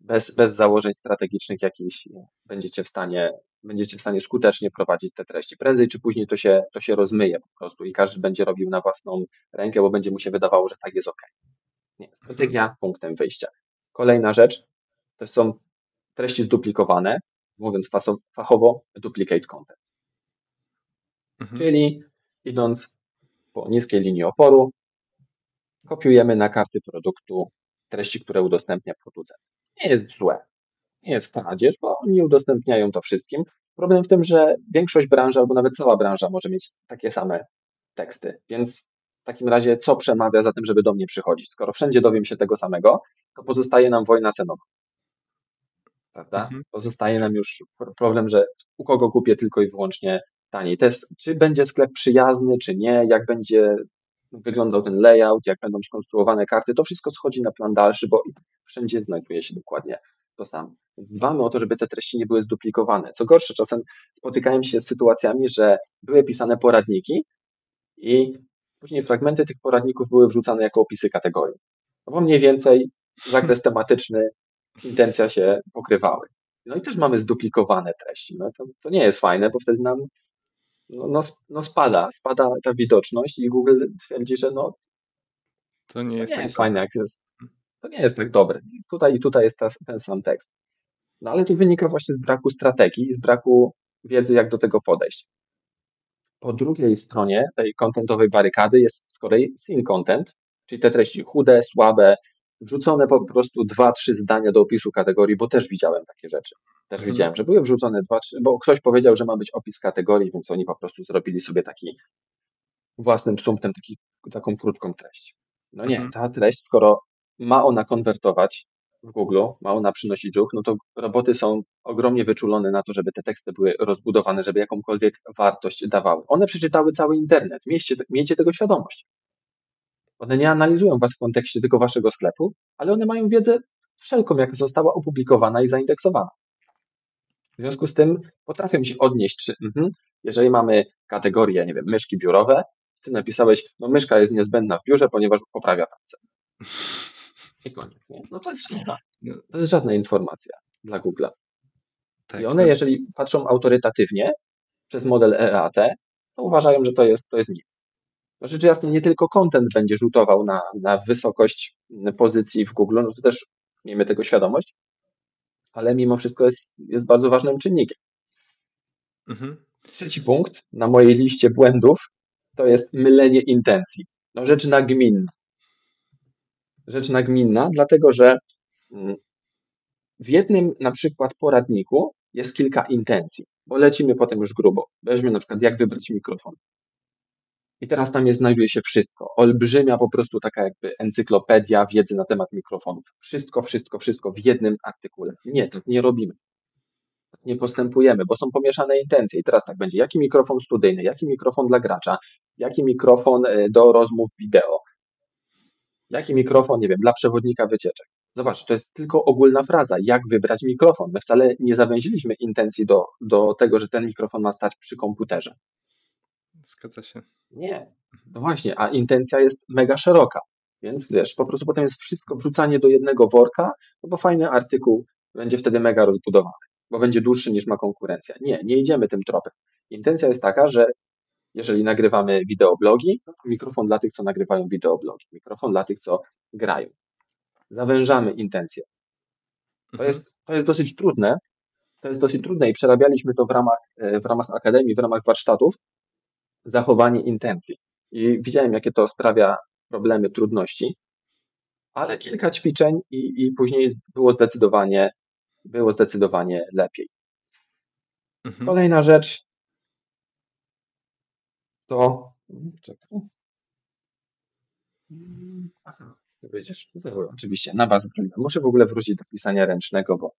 [SPEAKER 3] bez, bez założeń strategicznych jakichś będziecie w stanie, będziecie w stanie skutecznie prowadzić te treści. Prędzej czy później to się, to się rozmyje po prostu i każdy będzie robił na własną rękę, bo będzie mu się wydawało, że tak jest ok. Nie, strategia punktem wyjścia. Kolejna rzecz to są treści zduplikowane, mówiąc fachowo, duplicate content.
[SPEAKER 2] Mhm.
[SPEAKER 3] Czyli idąc po niskiej linii oporu, kopiujemy na karty produktu treści, które udostępnia producent. Nie jest złe, nie jest kradzież, bo oni udostępniają to wszystkim. Problem w tym, że większość branży albo nawet cała branża może mieć takie same teksty, więc w takim razie co przemawia za tym, żeby do mnie przychodzić? Skoro wszędzie dowiem się tego samego, to pozostaje nam wojna cenowa. Prawda?
[SPEAKER 2] Mhm.
[SPEAKER 3] Pozostaje nam już problem, że u kogo kupię tylko i wyłącznie taniej. To jest, czy będzie sklep przyjazny, czy nie, jak będzie wyglądał ten layout, jak będą skonstruowane karty, to wszystko schodzi na plan dalszy, bo i wszędzie znajduje się dokładnie to samo. Więc dbamy o to, żeby te treści nie były zduplikowane. Co gorsze, czasem spotykałem się z sytuacjami, że były pisane poradniki i później fragmenty tych poradników były wrzucane jako opisy kategorii. No bo mniej więcej zakres tematyczny, intencja się pokrywały. No i też mamy zduplikowane treści. No to, to nie jest fajne, bo wtedy nam no, no, no spada, spada ta widoczność i Google twierdzi, że no
[SPEAKER 2] To nie
[SPEAKER 3] to
[SPEAKER 2] jest
[SPEAKER 3] nie
[SPEAKER 2] tak
[SPEAKER 3] jest fajne, jak jest. To nie jest tak dobre. Tutaj i tutaj jest ta, ten sam tekst. No ale to wynika właśnie z braku strategii i z braku wiedzy, jak do tego podejść. Po drugiej stronie tej kontentowej barykady jest z kolei thin content, czyli te treści chude, słabe, wrzucone po prostu dwa, trzy zdania do opisu kategorii, bo też widziałem takie rzeczy. Też
[SPEAKER 2] Mhm.
[SPEAKER 3] widziałem, że były wrzucone dwa, trzy, bo ktoś powiedział, że ma być opis kategorii, więc oni po prostu zrobili sobie taki własnym sumptem taki, taką krótką treść. No nie,
[SPEAKER 2] Mhm.
[SPEAKER 3] ta treść, skoro ma ona konwertować w Google, ma ona przynosić ruch, no to roboty są ogromnie wyczulone na to, żeby te teksty były rozbudowane, żeby jakąkolwiek wartość dawały. One przeczytały cały internet, miejcie, miejcie tego świadomość. One nie analizują was w kontekście tylko waszego sklepu, ale one mają wiedzę wszelką, jaka została opublikowana i zaindeksowana. W związku z tym potrafią się odnieść, czy mhm, jeżeli mamy kategorię, nie wiem, myszki biurowe, ty napisałeś, no myszka jest niezbędna w biurze, ponieważ poprawia pracę. I koniec, nie? No to jest żadna, to jest żadna informacja dla Google'a.
[SPEAKER 2] tak,
[SPEAKER 3] I one,
[SPEAKER 2] no,
[SPEAKER 3] jeżeli patrzą autorytatywnie przez model EAT, to uważają, że to jest, to jest nic. No rzecz jasna, nie tylko content będzie rzutował na, na wysokość pozycji w Google, no to też miejmy tego świadomość, ale mimo wszystko jest, jest bardzo ważnym czynnikiem.
[SPEAKER 2] mhm.
[SPEAKER 3] Trzeci punkt na mojej liście błędów to jest mylenie intencji. No rzecz nagminna. Rzecz nagminna, dlatego że mm, w jednym na przykład poradniku jest kilka intencji, bo lecimy potem już grubo. Weźmy na przykład jak wybrać mikrofon. I teraz tam jest, znajduje się wszystko. Olbrzymia po prostu taka jakby encyklopedia wiedzy na temat mikrofonów. Wszystko, wszystko, wszystko w jednym artykule. Nie, tak nie robimy. Nie postępujemy, bo są pomieszane intencje. I teraz tak będzie, jaki mikrofon studyjny, jaki mikrofon dla gracza, jaki mikrofon e, do rozmów wideo, jaki mikrofon, nie wiem, dla przewodnika wycieczek. Zobacz, to jest tylko ogólna fraza, jak wybrać mikrofon. My wcale nie zawęziliśmy intencji do, do tego, że ten mikrofon ma stać przy komputerze.
[SPEAKER 2] Zgadza się.
[SPEAKER 3] Nie. No właśnie, a intencja jest mega szeroka. Więc wiesz, po prostu potem jest wszystko wrzucanie do jednego worka, no bo fajny artykuł będzie wtedy mega rozbudowany, bo będzie dłuższy niż ma konkurencja. Nie, nie idziemy tym tropem. Intencja jest taka, że jeżeli nagrywamy wideoblogi, no to mikrofon dla tych, co nagrywają wideoblogi, mikrofon dla tych, co grają. Zawężamy intencję. To
[SPEAKER 2] Mhm.
[SPEAKER 3] jest, to jest dosyć trudne. To jest dosyć trudne i przerabialiśmy to w ramach, e, w ramach akademii, w ramach warsztatów. Zachowanie intencji. I widziałem, jakie to sprawia problemy, trudności, ale kilka ćwiczeń i, i później było zdecydowanie, było zdecydowanie lepiej.
[SPEAKER 2] Mhm.
[SPEAKER 3] Kolejna rzecz to. Czekaj. Aha, zero, oczywiście, na bazę problemu. Muszę w ogóle wrócić do pisania ręcznego, bo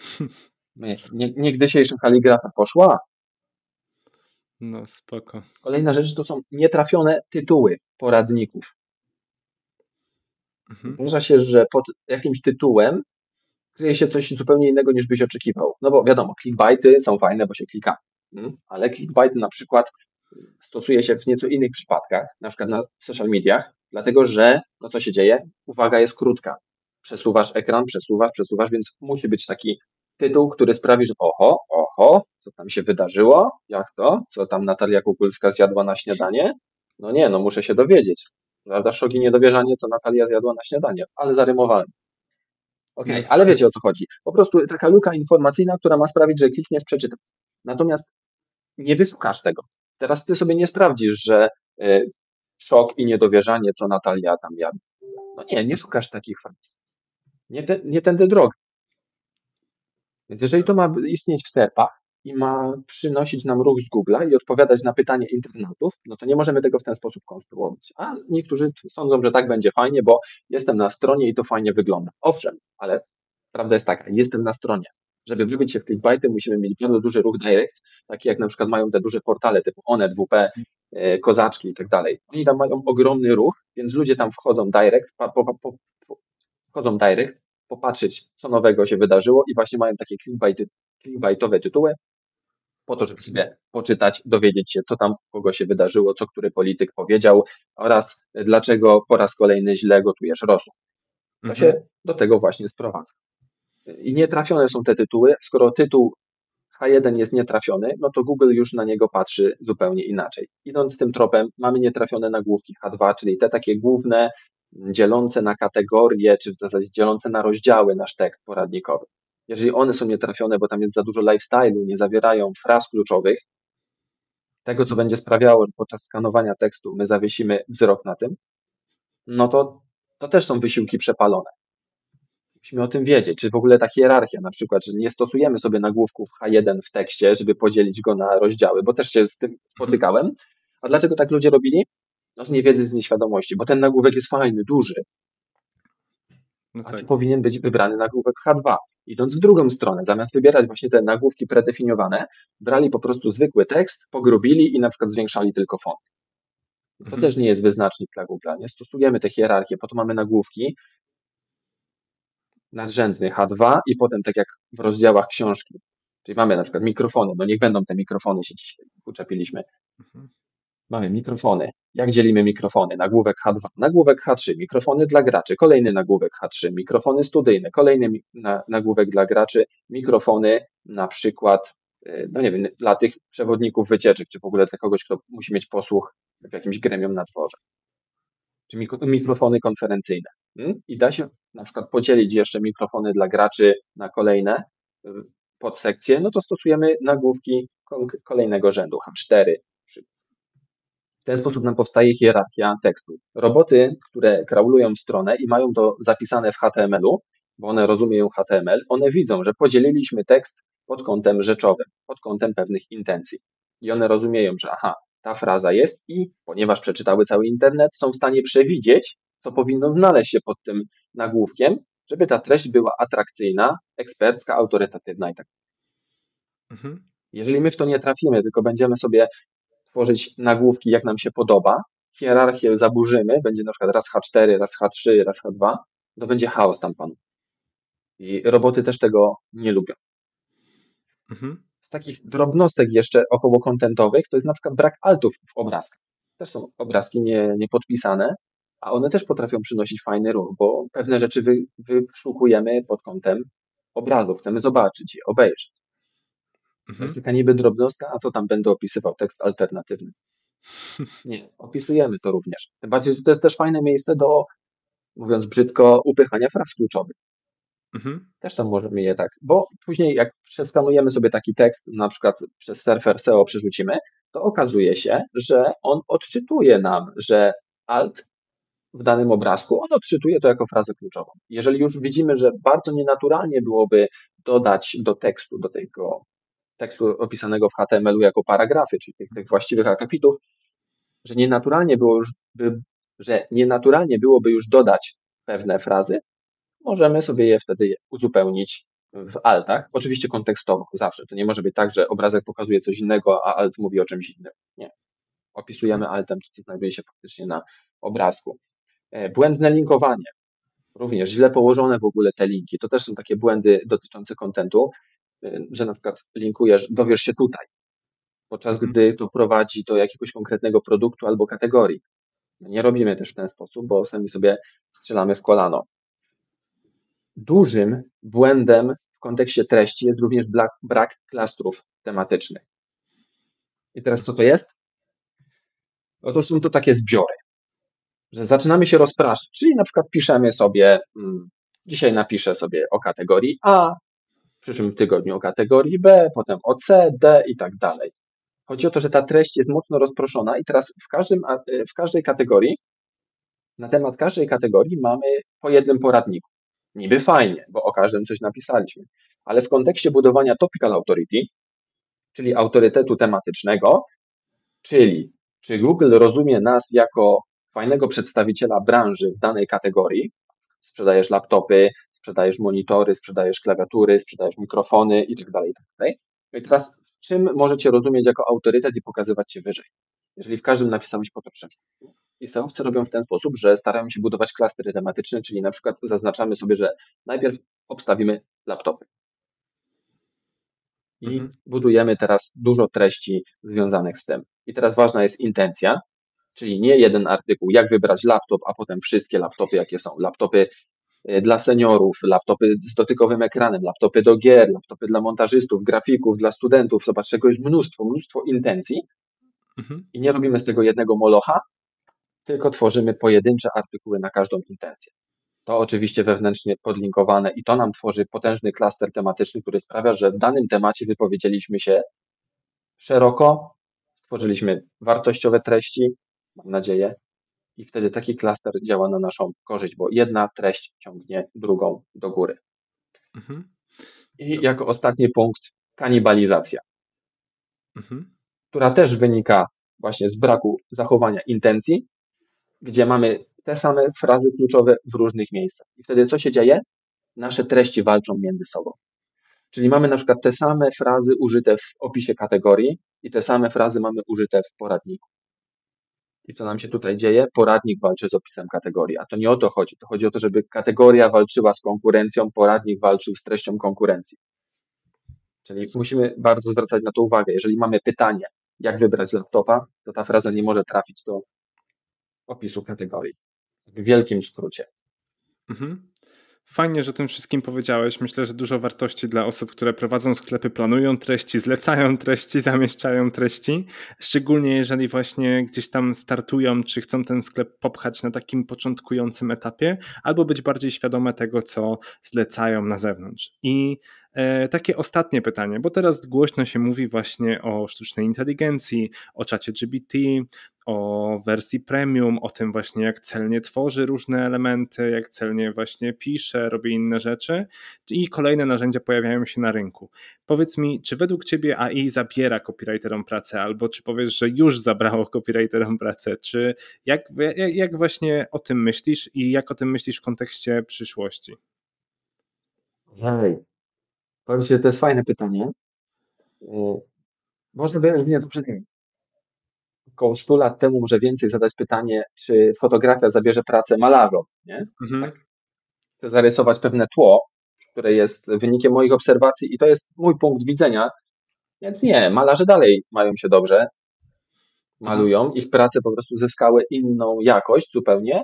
[SPEAKER 3] nie, nie, niegdysiejsza kaligrafa poszła.
[SPEAKER 2] No spoko.
[SPEAKER 3] Kolejna rzecz to są nietrafione tytuły poradników.
[SPEAKER 2] Mhm.
[SPEAKER 3] Zdarza się, że pod jakimś tytułem kryje się coś zupełnie innego niż byś oczekiwał. No bo wiadomo, clickbaity są fajne, bo się klika, mm, ale clickbait na przykład stosuje się w nieco innych przypadkach, na przykład na social mediach, dlatego że, no co się dzieje? Uwaga jest krótka. Przesuwasz ekran, przesuwasz, przesuwasz, więc musi być taki tytuł, który sprawi, że oho, oho, co tam się wydarzyło? Jak to? Co tam Natalia Kukulska zjadła na śniadanie? No nie, no muszę się dowiedzieć. Prawda? Szok i niedowierzanie, co Natalia zjadła na śniadanie, ale zarymowałem. Okej, okay, ale wiecie o co chodzi. Po prostu taka luka informacyjna, która ma sprawić, że klikniesz, przeczytasz. Natomiast nie wyszukasz tego. Teraz ty sobie nie sprawdzisz, że y, szok i niedowierzanie, co Natalia tam jadła. No nie, nie szukasz takich fraz. Nie, te, nie tędy droga. Więc jeżeli to ma istnieć w serpach i ma przynosić nam ruch z Google'a i odpowiadać na pytanie internautów, no to nie możemy tego w ten sposób konstruować. A niektórzy sądzą, że tak będzie fajnie, bo jestem na stronie i to fajnie wygląda. Owszem, ale prawda jest taka, jestem na stronie. Żeby wybić się w clickbaity, musimy mieć bardzo duży ruch direct, taki jak na przykład mają te duże portale typu Onet, WP, e, Kozaczki i tak dalej. Oni tam mają ogromny ruch, więc ludzie tam wchodzą direct, wchodzą direct, popatrzeć, co nowego się wydarzyło i właśnie mają takie clickbaitowe tytuły, po to, żeby sobie poczytać, dowiedzieć się, co tam kogo się wydarzyło, co który polityk powiedział oraz dlaczego po raz kolejny źle gotujesz rosół. To mhm. się do tego właśnie sprowadza. I nietrafione są te tytuły. Skoro tytuł H1 jest nietrafiony, no to Google już na niego patrzy zupełnie inaczej. Idąc tym tropem, mamy nietrafione nagłówki H2, czyli te takie główne, dzielące na kategorie, czy w zasadzie dzielące na rozdziały nasz tekst poradnikowy. Jeżeli one są nietrafione, bo tam jest za dużo lifestyle'u, nie zawierają fraz kluczowych, tego, co będzie sprawiało, że podczas skanowania tekstu my zawiesimy wzrok na tym, no to, to też są wysiłki przepalone. Musimy o tym wiedzieć, czy w ogóle ta hierarchia, na przykład, że nie stosujemy sobie nagłówków H1 w tekście, żeby podzielić go na rozdziały, bo też się z tym spotykałem. A dlaczego tak ludzie robili? No z niewiedzy, z nieświadomości, bo ten nagłówek jest fajny, duży. No tak. A powinien być wybrany nagłówek H2. Idąc w drugą stronę, zamiast wybierać właśnie te nagłówki predefiniowane, brali po prostu zwykły tekst, pogrubili i na przykład zwiększali tylko font. To mhm. też nie jest wyznacznik dla Google. Nie stosujemy te hierarchie, po to mamy nagłówki, nadrzędny H2 i potem tak jak w rozdziałach książki. Czyli mamy na przykład mikrofony, no niech będą te mikrofony, się dzisiaj uczepiliśmy. Mhm. Mamy mikrofony. Jak dzielimy mikrofony? Nagłówek H2, nagłówek H3, mikrofony dla graczy, kolejny nagłówek H3, mikrofony studyjne, kolejny nagłówek dla graczy, mikrofony na przykład, y, no nie wiem, dla tych przewodników wycieczek, czy w ogóle dla kogoś, kto musi mieć posłuch w jakimś gremium na dworze. Czy mikrofony konferencyjne. Hmm? I da się na przykład podzielić jeszcze mikrofony dla graczy na kolejne y, podsekcje, no to stosujemy nagłówki kolejnego rzędu, H4. W ten sposób nam powstaje hierarchia tekstu. Roboty, które kraulują stronę i mają to zapisane w HTML-u, bo one rozumieją HTML, one widzą, że podzieliliśmy tekst pod kątem rzeczowym, pod kątem pewnych intencji. I one rozumieją, że aha, ta fraza jest i ponieważ przeczytały cały internet, są w stanie przewidzieć, co powinno znaleźć się pod tym nagłówkiem, żeby ta treść była atrakcyjna, ekspercka, autorytatywna i tak. Mhm. Jeżeli my w to nie trafimy, tylko będziemy sobie tworzyć nagłówki, jak nam się podoba, hierarchię zaburzymy, będzie na przykład raz H4, raz H3, raz H2, to będzie chaos tam pan. I roboty też tego nie lubią. Mhm. Z takich drobnostek jeszcze około kontentowych to jest na przykład brak altów w obrazkach. Też są obrazki nie, niepodpisane, a one też potrafią przynosić fajny ruch, bo pewne rzeczy wy, wyszukujemy pod kątem obrazu, chcemy zobaczyć je, obejrzeć. Mhm. To jest taka niby drobnostka, a co tam będę opisywał, tekst alternatywny. Nie, opisujemy to również. Tym bardziej, że to jest też fajne miejsce do, mówiąc brzydko, upychania fraz kluczowych. Mhm. Też tam możemy je tak, bo później jak przeskanujemy sobie taki tekst, na przykład przez surfer SEO przerzucimy, to okazuje się, że on odczytuje nam, że alt w danym obrazku, on odczytuje to jako frazę kluczową. Jeżeli już widzimy, że bardzo nienaturalnie byłoby dodać do tekstu, do tego tekstu opisanego w HTML-u jako paragrafy, czyli tych, tych właściwych akapitów, że nienaturalnie było już, by, że nienaturalnie byłoby już dodać pewne frazy, możemy sobie je wtedy uzupełnić w altach, oczywiście kontekstowo, zawsze. To nie może być tak, że obrazek pokazuje coś innego, a alt mówi o czymś innym. Nie. Opisujemy altem to, co znajduje się faktycznie na obrazku. E, błędne linkowanie. Również źle położone w ogóle te linki. To też są takie błędy dotyczące kontentu, że na przykład linkujesz, dowiesz się tutaj, podczas
[SPEAKER 2] Mhm.
[SPEAKER 3] gdy to prowadzi do jakiegoś konkretnego produktu albo kategorii. No Nie robimy też w ten sposób, bo sami sobie strzelamy w kolano. Dużym błędem w kontekście treści jest również brak, brak klastrów tematycznych. I teraz co to jest? Otóż są to takie zbiory, że zaczynamy się rozpraszać, czyli na przykład piszemy sobie, mm, dzisiaj napiszę sobie o kategorii A, w przyszłym tygodniu o kategorii B, potem o C, D i tak dalej. Chodzi o to, że ta treść jest mocno rozproszona i teraz w, każdym, y, w każdej kategorii, na temat każdej kategorii mamy po jednym poradniku. Niby fajnie, bo o każdym coś napisaliśmy, ale w kontekście budowania topical authority, czyli autorytetu tematycznego, czyli czy Google rozumie nas jako fajnego przedstawiciela branży w danej kategorii, sprzedajesz laptopy, sprzedajesz monitory, sprzedajesz klawiatury, sprzedajesz mikrofony itd. itd. No i teraz czym możecie rozumieć jako autorytet i pokazywać się wyżej? Jeżeli w każdym napisałeś po troszeczkę. I seowcy robią w ten sposób, że starają się budować klastry tematyczne, czyli na przykład zaznaczamy sobie, że najpierw obstawimy laptopy. I
[SPEAKER 2] Mhm.
[SPEAKER 3] budujemy teraz dużo treści związanych z tym. I teraz ważna jest intencja, czyli nie jeden artykuł, jak wybrać laptop, a potem wszystkie laptopy, jakie są. Laptopy dla seniorów, laptopy z dotykowym ekranem, laptopy do gier, laptopy dla montażystów, grafików, dla studentów. Zobacz, czego jest mnóstwo, mnóstwo intencji
[SPEAKER 2] Mhm.
[SPEAKER 3] i nie robimy z tego jednego molocha, tylko tworzymy pojedyncze artykuły na każdą intencję. To oczywiście wewnętrznie podlinkowane i to nam tworzy potężny klaster tematyczny, który sprawia, że w danym temacie wypowiedzieliśmy się szeroko, stworzyliśmy wartościowe treści, mam nadzieję, i wtedy taki klaster działa na naszą korzyść, bo jedna treść ciągnie drugą do góry.
[SPEAKER 2] Mhm.
[SPEAKER 3] I jako ostatni punkt kanibalizacja,
[SPEAKER 2] Mhm.
[SPEAKER 3] która też wynika właśnie z braku zachowania intencji, gdzie mamy te same frazy kluczowe w różnych miejscach. I wtedy co się dzieje? Nasze treści walczą między sobą. Czyli mamy na przykład te same frazy użyte w opisie kategorii i te same frazy mamy użyte w poradniku. I co nam się tutaj dzieje? Poradnik walczy z opisem kategorii, a to nie o to chodzi. To chodzi o to, żeby kategoria walczyła z konkurencją, poradnik walczył z treścią konkurencji. Czyli musimy bardzo zwracać na to uwagę. Jeżeli mamy pytanie, jak wybrać laptopa, to ta fraza nie może trafić do opisu kategorii. W wielkim skrócie.
[SPEAKER 2] Mhm. Fajnie, że o tym wszystkim powiedziałeś. Myślę, że dużo wartości dla osób, które prowadzą sklepy, planują treści, zlecają treści, zamieszczają treści. Szczególnie jeżeli właśnie gdzieś tam startują, czy chcą ten sklep popchać na takim początkującym etapie, albo być bardziej świadome tego, co zlecają na zewnątrz. I takie ostatnie pytanie, bo teraz głośno się mówi właśnie o sztucznej inteligencji, o czacie GBT, o wersji premium, o tym właśnie jak celnie tworzy różne elementy, jak celnie właśnie pisze, robi inne rzeczy i kolejne narzędzia pojawiają się na rynku. Powiedz mi, czy według Ciebie AI zabiera copywriterom pracę, albo czy powiesz, że już zabrało copywriterom pracę, czy jak, jak, jak właśnie o tym myślisz i jak o tym myślisz w kontekście przyszłości?
[SPEAKER 3] Hej, powiem Ci, że to jest fajne pytanie. Yy, Można by nie to przedstawić. Około 100 lat temu, może więcej, zadać pytanie, czy fotografia zabierze pracę malarzom, nie?
[SPEAKER 2] Mhm.
[SPEAKER 3] Chcę zarysować pewne tło, które jest wynikiem moich obserwacji i to jest mój punkt widzenia, więc nie, malarze dalej mają się dobrze, malują, ich prace po prostu zyskały inną jakość zupełnie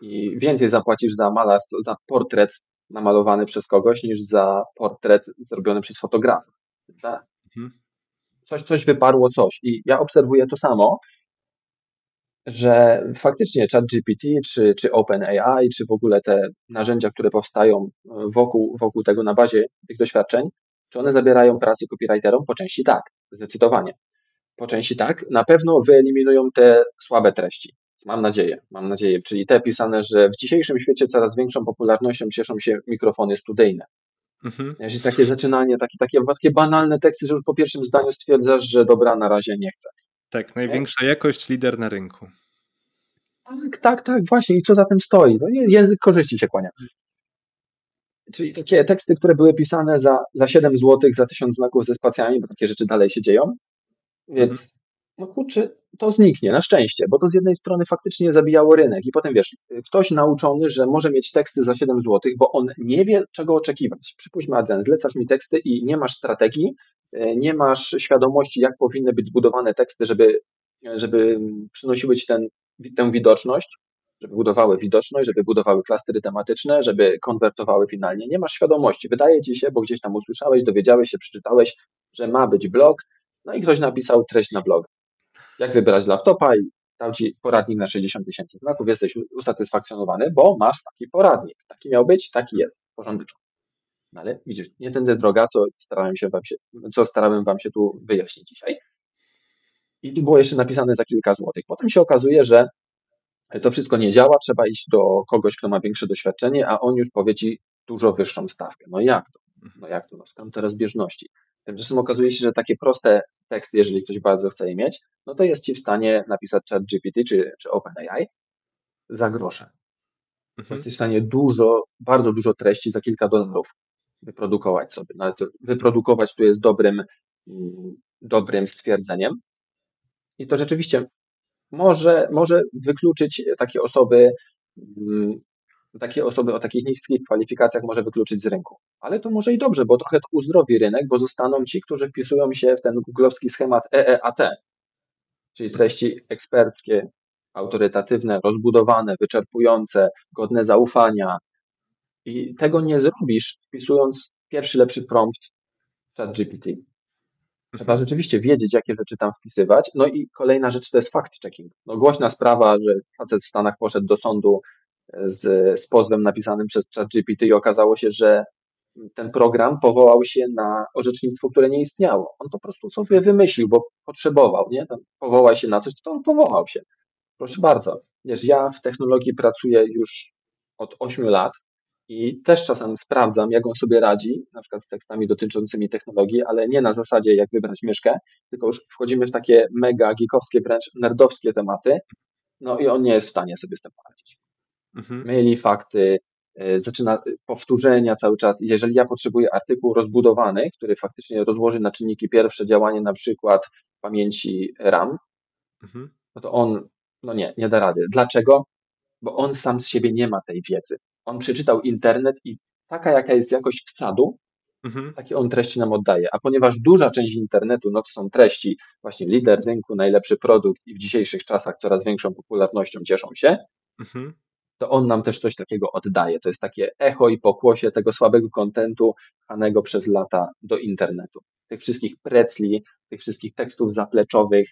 [SPEAKER 3] i więcej zapłacisz za malarz, za portret namalowany przez kogoś, niż za portret zrobiony przez fotografa.
[SPEAKER 2] Mhm.
[SPEAKER 3] Coś, coś wyparło coś i ja obserwuję to samo, że faktycznie ChatGPT czy, czy OpenAI, czy w ogóle te narzędzia, które powstają wokół, wokół tego na bazie tych doświadczeń, czy one zabierają pracę copywriterom? Po części tak, zdecydowanie. Po części tak. Na pewno wyeliminują te słabe treści. Mam nadzieję, mam nadzieję. Czyli te pisane, że w dzisiejszym świecie coraz większą popularnością cieszą się mikrofony studyjne.
[SPEAKER 2] Mhm.
[SPEAKER 3] Jeśli takie zaczynanie, takie, takie, takie banalne teksty, że już po pierwszym zdaniu stwierdzasz, że dobra, na razie nie chcę.
[SPEAKER 2] Tak, największa jakość, lider na rynku.
[SPEAKER 3] Tak, tak, tak, właśnie. I co za tym stoi? To nie, język korzyści się kłania. czyli takie teksty, które były pisane za, za 7 zł, za 1000 znaków ze spacjami, bo takie rzeczy dalej się dzieją. Więc mhm. No kurczę, to zniknie, na szczęście, bo to z jednej strony faktycznie zabijało rynek i potem wiesz, ktoś nauczony, że może mieć teksty za 7 zł, bo on nie wie, czego oczekiwać. Przypuśćmy, Adrian, zlecasz mi teksty i nie masz strategii, e, nie masz świadomości, jak powinny być zbudowane teksty, żeby, żeby przynosiły ci ten, tę widoczność, żeby budowały widoczność, żeby budowały klastery tematyczne, żeby konwertowały finalnie. Nie masz świadomości. Wydaje ci się, bo gdzieś tam usłyszałeś, dowiedziałeś się, przeczytałeś, że ma być blog, no i ktoś napisał treść na blog. Jak wybrać laptopa i dał ci poradnik na 60 tysięcy znaków, jesteś usatysfakcjonowany, bo masz taki poradnik. Taki miał być, taki jest, porządeczko. No ale widzisz, nie tędy droga, co starałem się wam się, co starałem wam się tu wyjaśnić dzisiaj. I tu było jeszcze napisane za kilka złotych. Potem się okazuje, że to wszystko nie działa, trzeba iść do kogoś, kto ma większe doświadczenie, a on już powie ci dużo wyższą stawkę. No jak to? No jak to? No skąd te rozbieżności? Tymczasem okazuje się, że takie proste teksty, jeżeli ktoś bardzo chce je mieć, no to jest ci w stanie napisać chat GPT czy, czy OpenAI za grosze. Mhm. Jesteś w stanie dużo, bardzo dużo treści za kilka dolarów wyprodukować sobie. No, wyprodukować tu jest dobrym, mm, dobrym stwierdzeniem. I to rzeczywiście może, może wykluczyć takie osoby, mm, takie osoby o takich niskich kwalifikacjach może wykluczyć z rynku. Ale to może i dobrze, bo trochę to uzdrowi rynek, bo zostaną ci, którzy wpisują się w ten googlowski schemat EEAT, czyli treści eksperckie, autorytatywne, rozbudowane, wyczerpujące, godne zaufania. I tego nie zrobisz wpisując pierwszy lepszy prompt chat GPT. Trzeba rzeczywiście wiedzieć, jakie rzeczy tam wpisywać. No i kolejna rzecz to jest fact-checking. No głośna sprawa, że facet w Stanach poszedł do sądu z, z pozwem napisanym przez ChatGPT i okazało się, że ten program powołał się na orzecznictwo, które nie istniało. On po prostu sobie wymyślił, bo potrzebował, nie? Tam powołał się na coś, to on powołał się. Proszę bardzo. Wiesz, ja w technologii pracuję już od 8 lat i też czasem sprawdzam, jak on sobie radzi, na przykład z tekstami dotyczącymi technologii, ale nie na zasadzie, jak wybrać myszkę, tylko już wchodzimy w takie mega geekowskie, wręcz nerdowskie tematy, no i on nie jest w stanie sobie z tym poradzić. Mhm. Myli fakty, e, zaczyna e, powtórzenia cały czas. Jeżeli ja potrzebuję artykuł rozbudowany, który faktycznie rozłoży na czynniki pierwsze działanie na przykład pamięci RAM, mhm. no to on, no nie, nie da rady. Dlaczego? Bo on sam z siebie nie ma tej wiedzy on przeczytał internet i taka, jaka jest jakość wsadu, mhm. takie on treści nam oddaje. A ponieważ duża część internetu, no to są treści właśnie lider rynku, najlepszy produkt i w dzisiejszych czasach coraz większą popularnością cieszą się, mhm. To on nam też coś takiego oddaje. To jest takie echo i pokłosie tego słabego kontentu pchanego przez lata do internetu. Tych wszystkich precli, tych wszystkich tekstów zapleczowych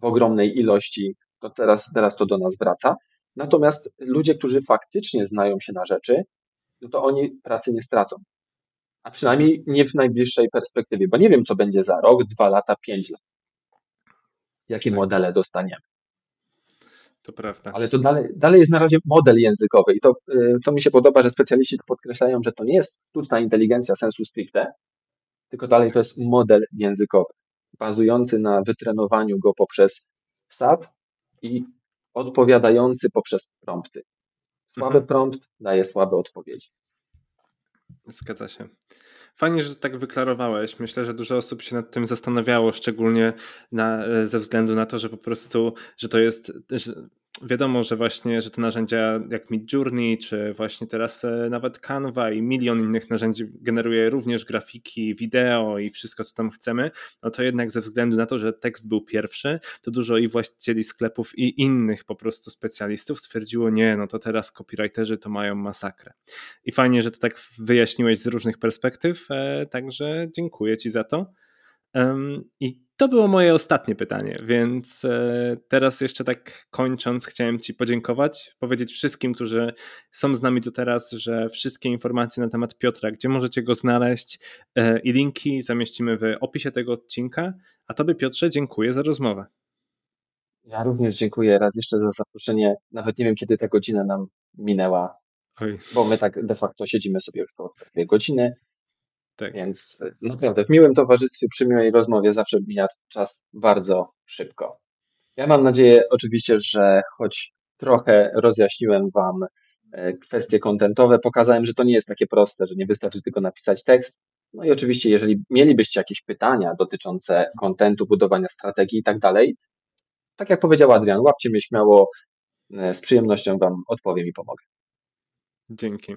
[SPEAKER 3] w ogromnej ilości, to teraz, teraz to do nas wraca. Natomiast ludzie, którzy faktycznie znają się na rzeczy, no to oni pracy nie stracą. A przynajmniej nie w najbliższej perspektywie, bo nie wiem, co będzie za rok, dwa lata, pięć lat. Jakie tak. modele dostaniemy.
[SPEAKER 2] To prawda.
[SPEAKER 3] Ale to dalej, dalej jest na razie model językowy i to, y, to mi się podoba, że specjaliści podkreślają, że to nie jest sztuczna inteligencja sensu stricte, tylko dalej to jest model językowy, bazujący na wytrenowaniu go poprzez wsad i odpowiadający poprzez prompty. Słaby mhm. prompt daje słabe odpowiedzi.
[SPEAKER 2] Zgadza się. Fajnie, że tak wyklarowałeś. Myślę, że dużo osób się nad tym zastanawiało, szczególnie na, ze względu na to, że po prostu, że to jest, że wiadomo, że właśnie, że te narzędzia jak Midjourney, czy właśnie teraz e, nawet Canva i milion innych narzędzi generuje również grafiki, wideo i wszystko, co tam chcemy, no to jednak ze względu na to, że tekst był pierwszy, to dużo i właścicieli sklepów i innych po prostu specjalistów stwierdziło, nie, no to teraz copywriterzy to mają masakrę. I fajnie, że to tak wyjaśniłeś z różnych perspektyw, e, także dziękuję Ci za to. I to było moje ostatnie pytanie, więc e, teraz jeszcze tak kończąc, chciałem Ci podziękować, powiedzieć wszystkim, którzy są z nami tu teraz, że wszystkie informacje na temat Piotra, gdzie możecie go znaleźć e, i linki zamieścimy w opisie tego odcinka. A Tobie, Piotrze, dziękuję za rozmowę.
[SPEAKER 3] Ja również dziękuję raz jeszcze za zaproszenie. Nawet nie wiem, kiedy ta godzina nam minęła, Oj. bo my tak de facto siedzimy sobie już po dwie godziny. Tak. Więc naprawdę w miłym towarzystwie, przy miłej rozmowie zawsze mija czas bardzo szybko. Ja mam nadzieję oczywiście, że choć trochę rozjaśniłem Wam e, kwestie kontentowe. Pokazałem, że to nie jest takie proste, że nie wystarczy tylko napisać tekst. No i oczywiście, jeżeli mielibyście jakieś pytania dotyczące kontentu, budowania strategii i tak dalej, tak jak powiedział Adrian, łapcie mnie śmiało, e, z przyjemnością Wam odpowiem i pomogę.
[SPEAKER 2] Dzięki.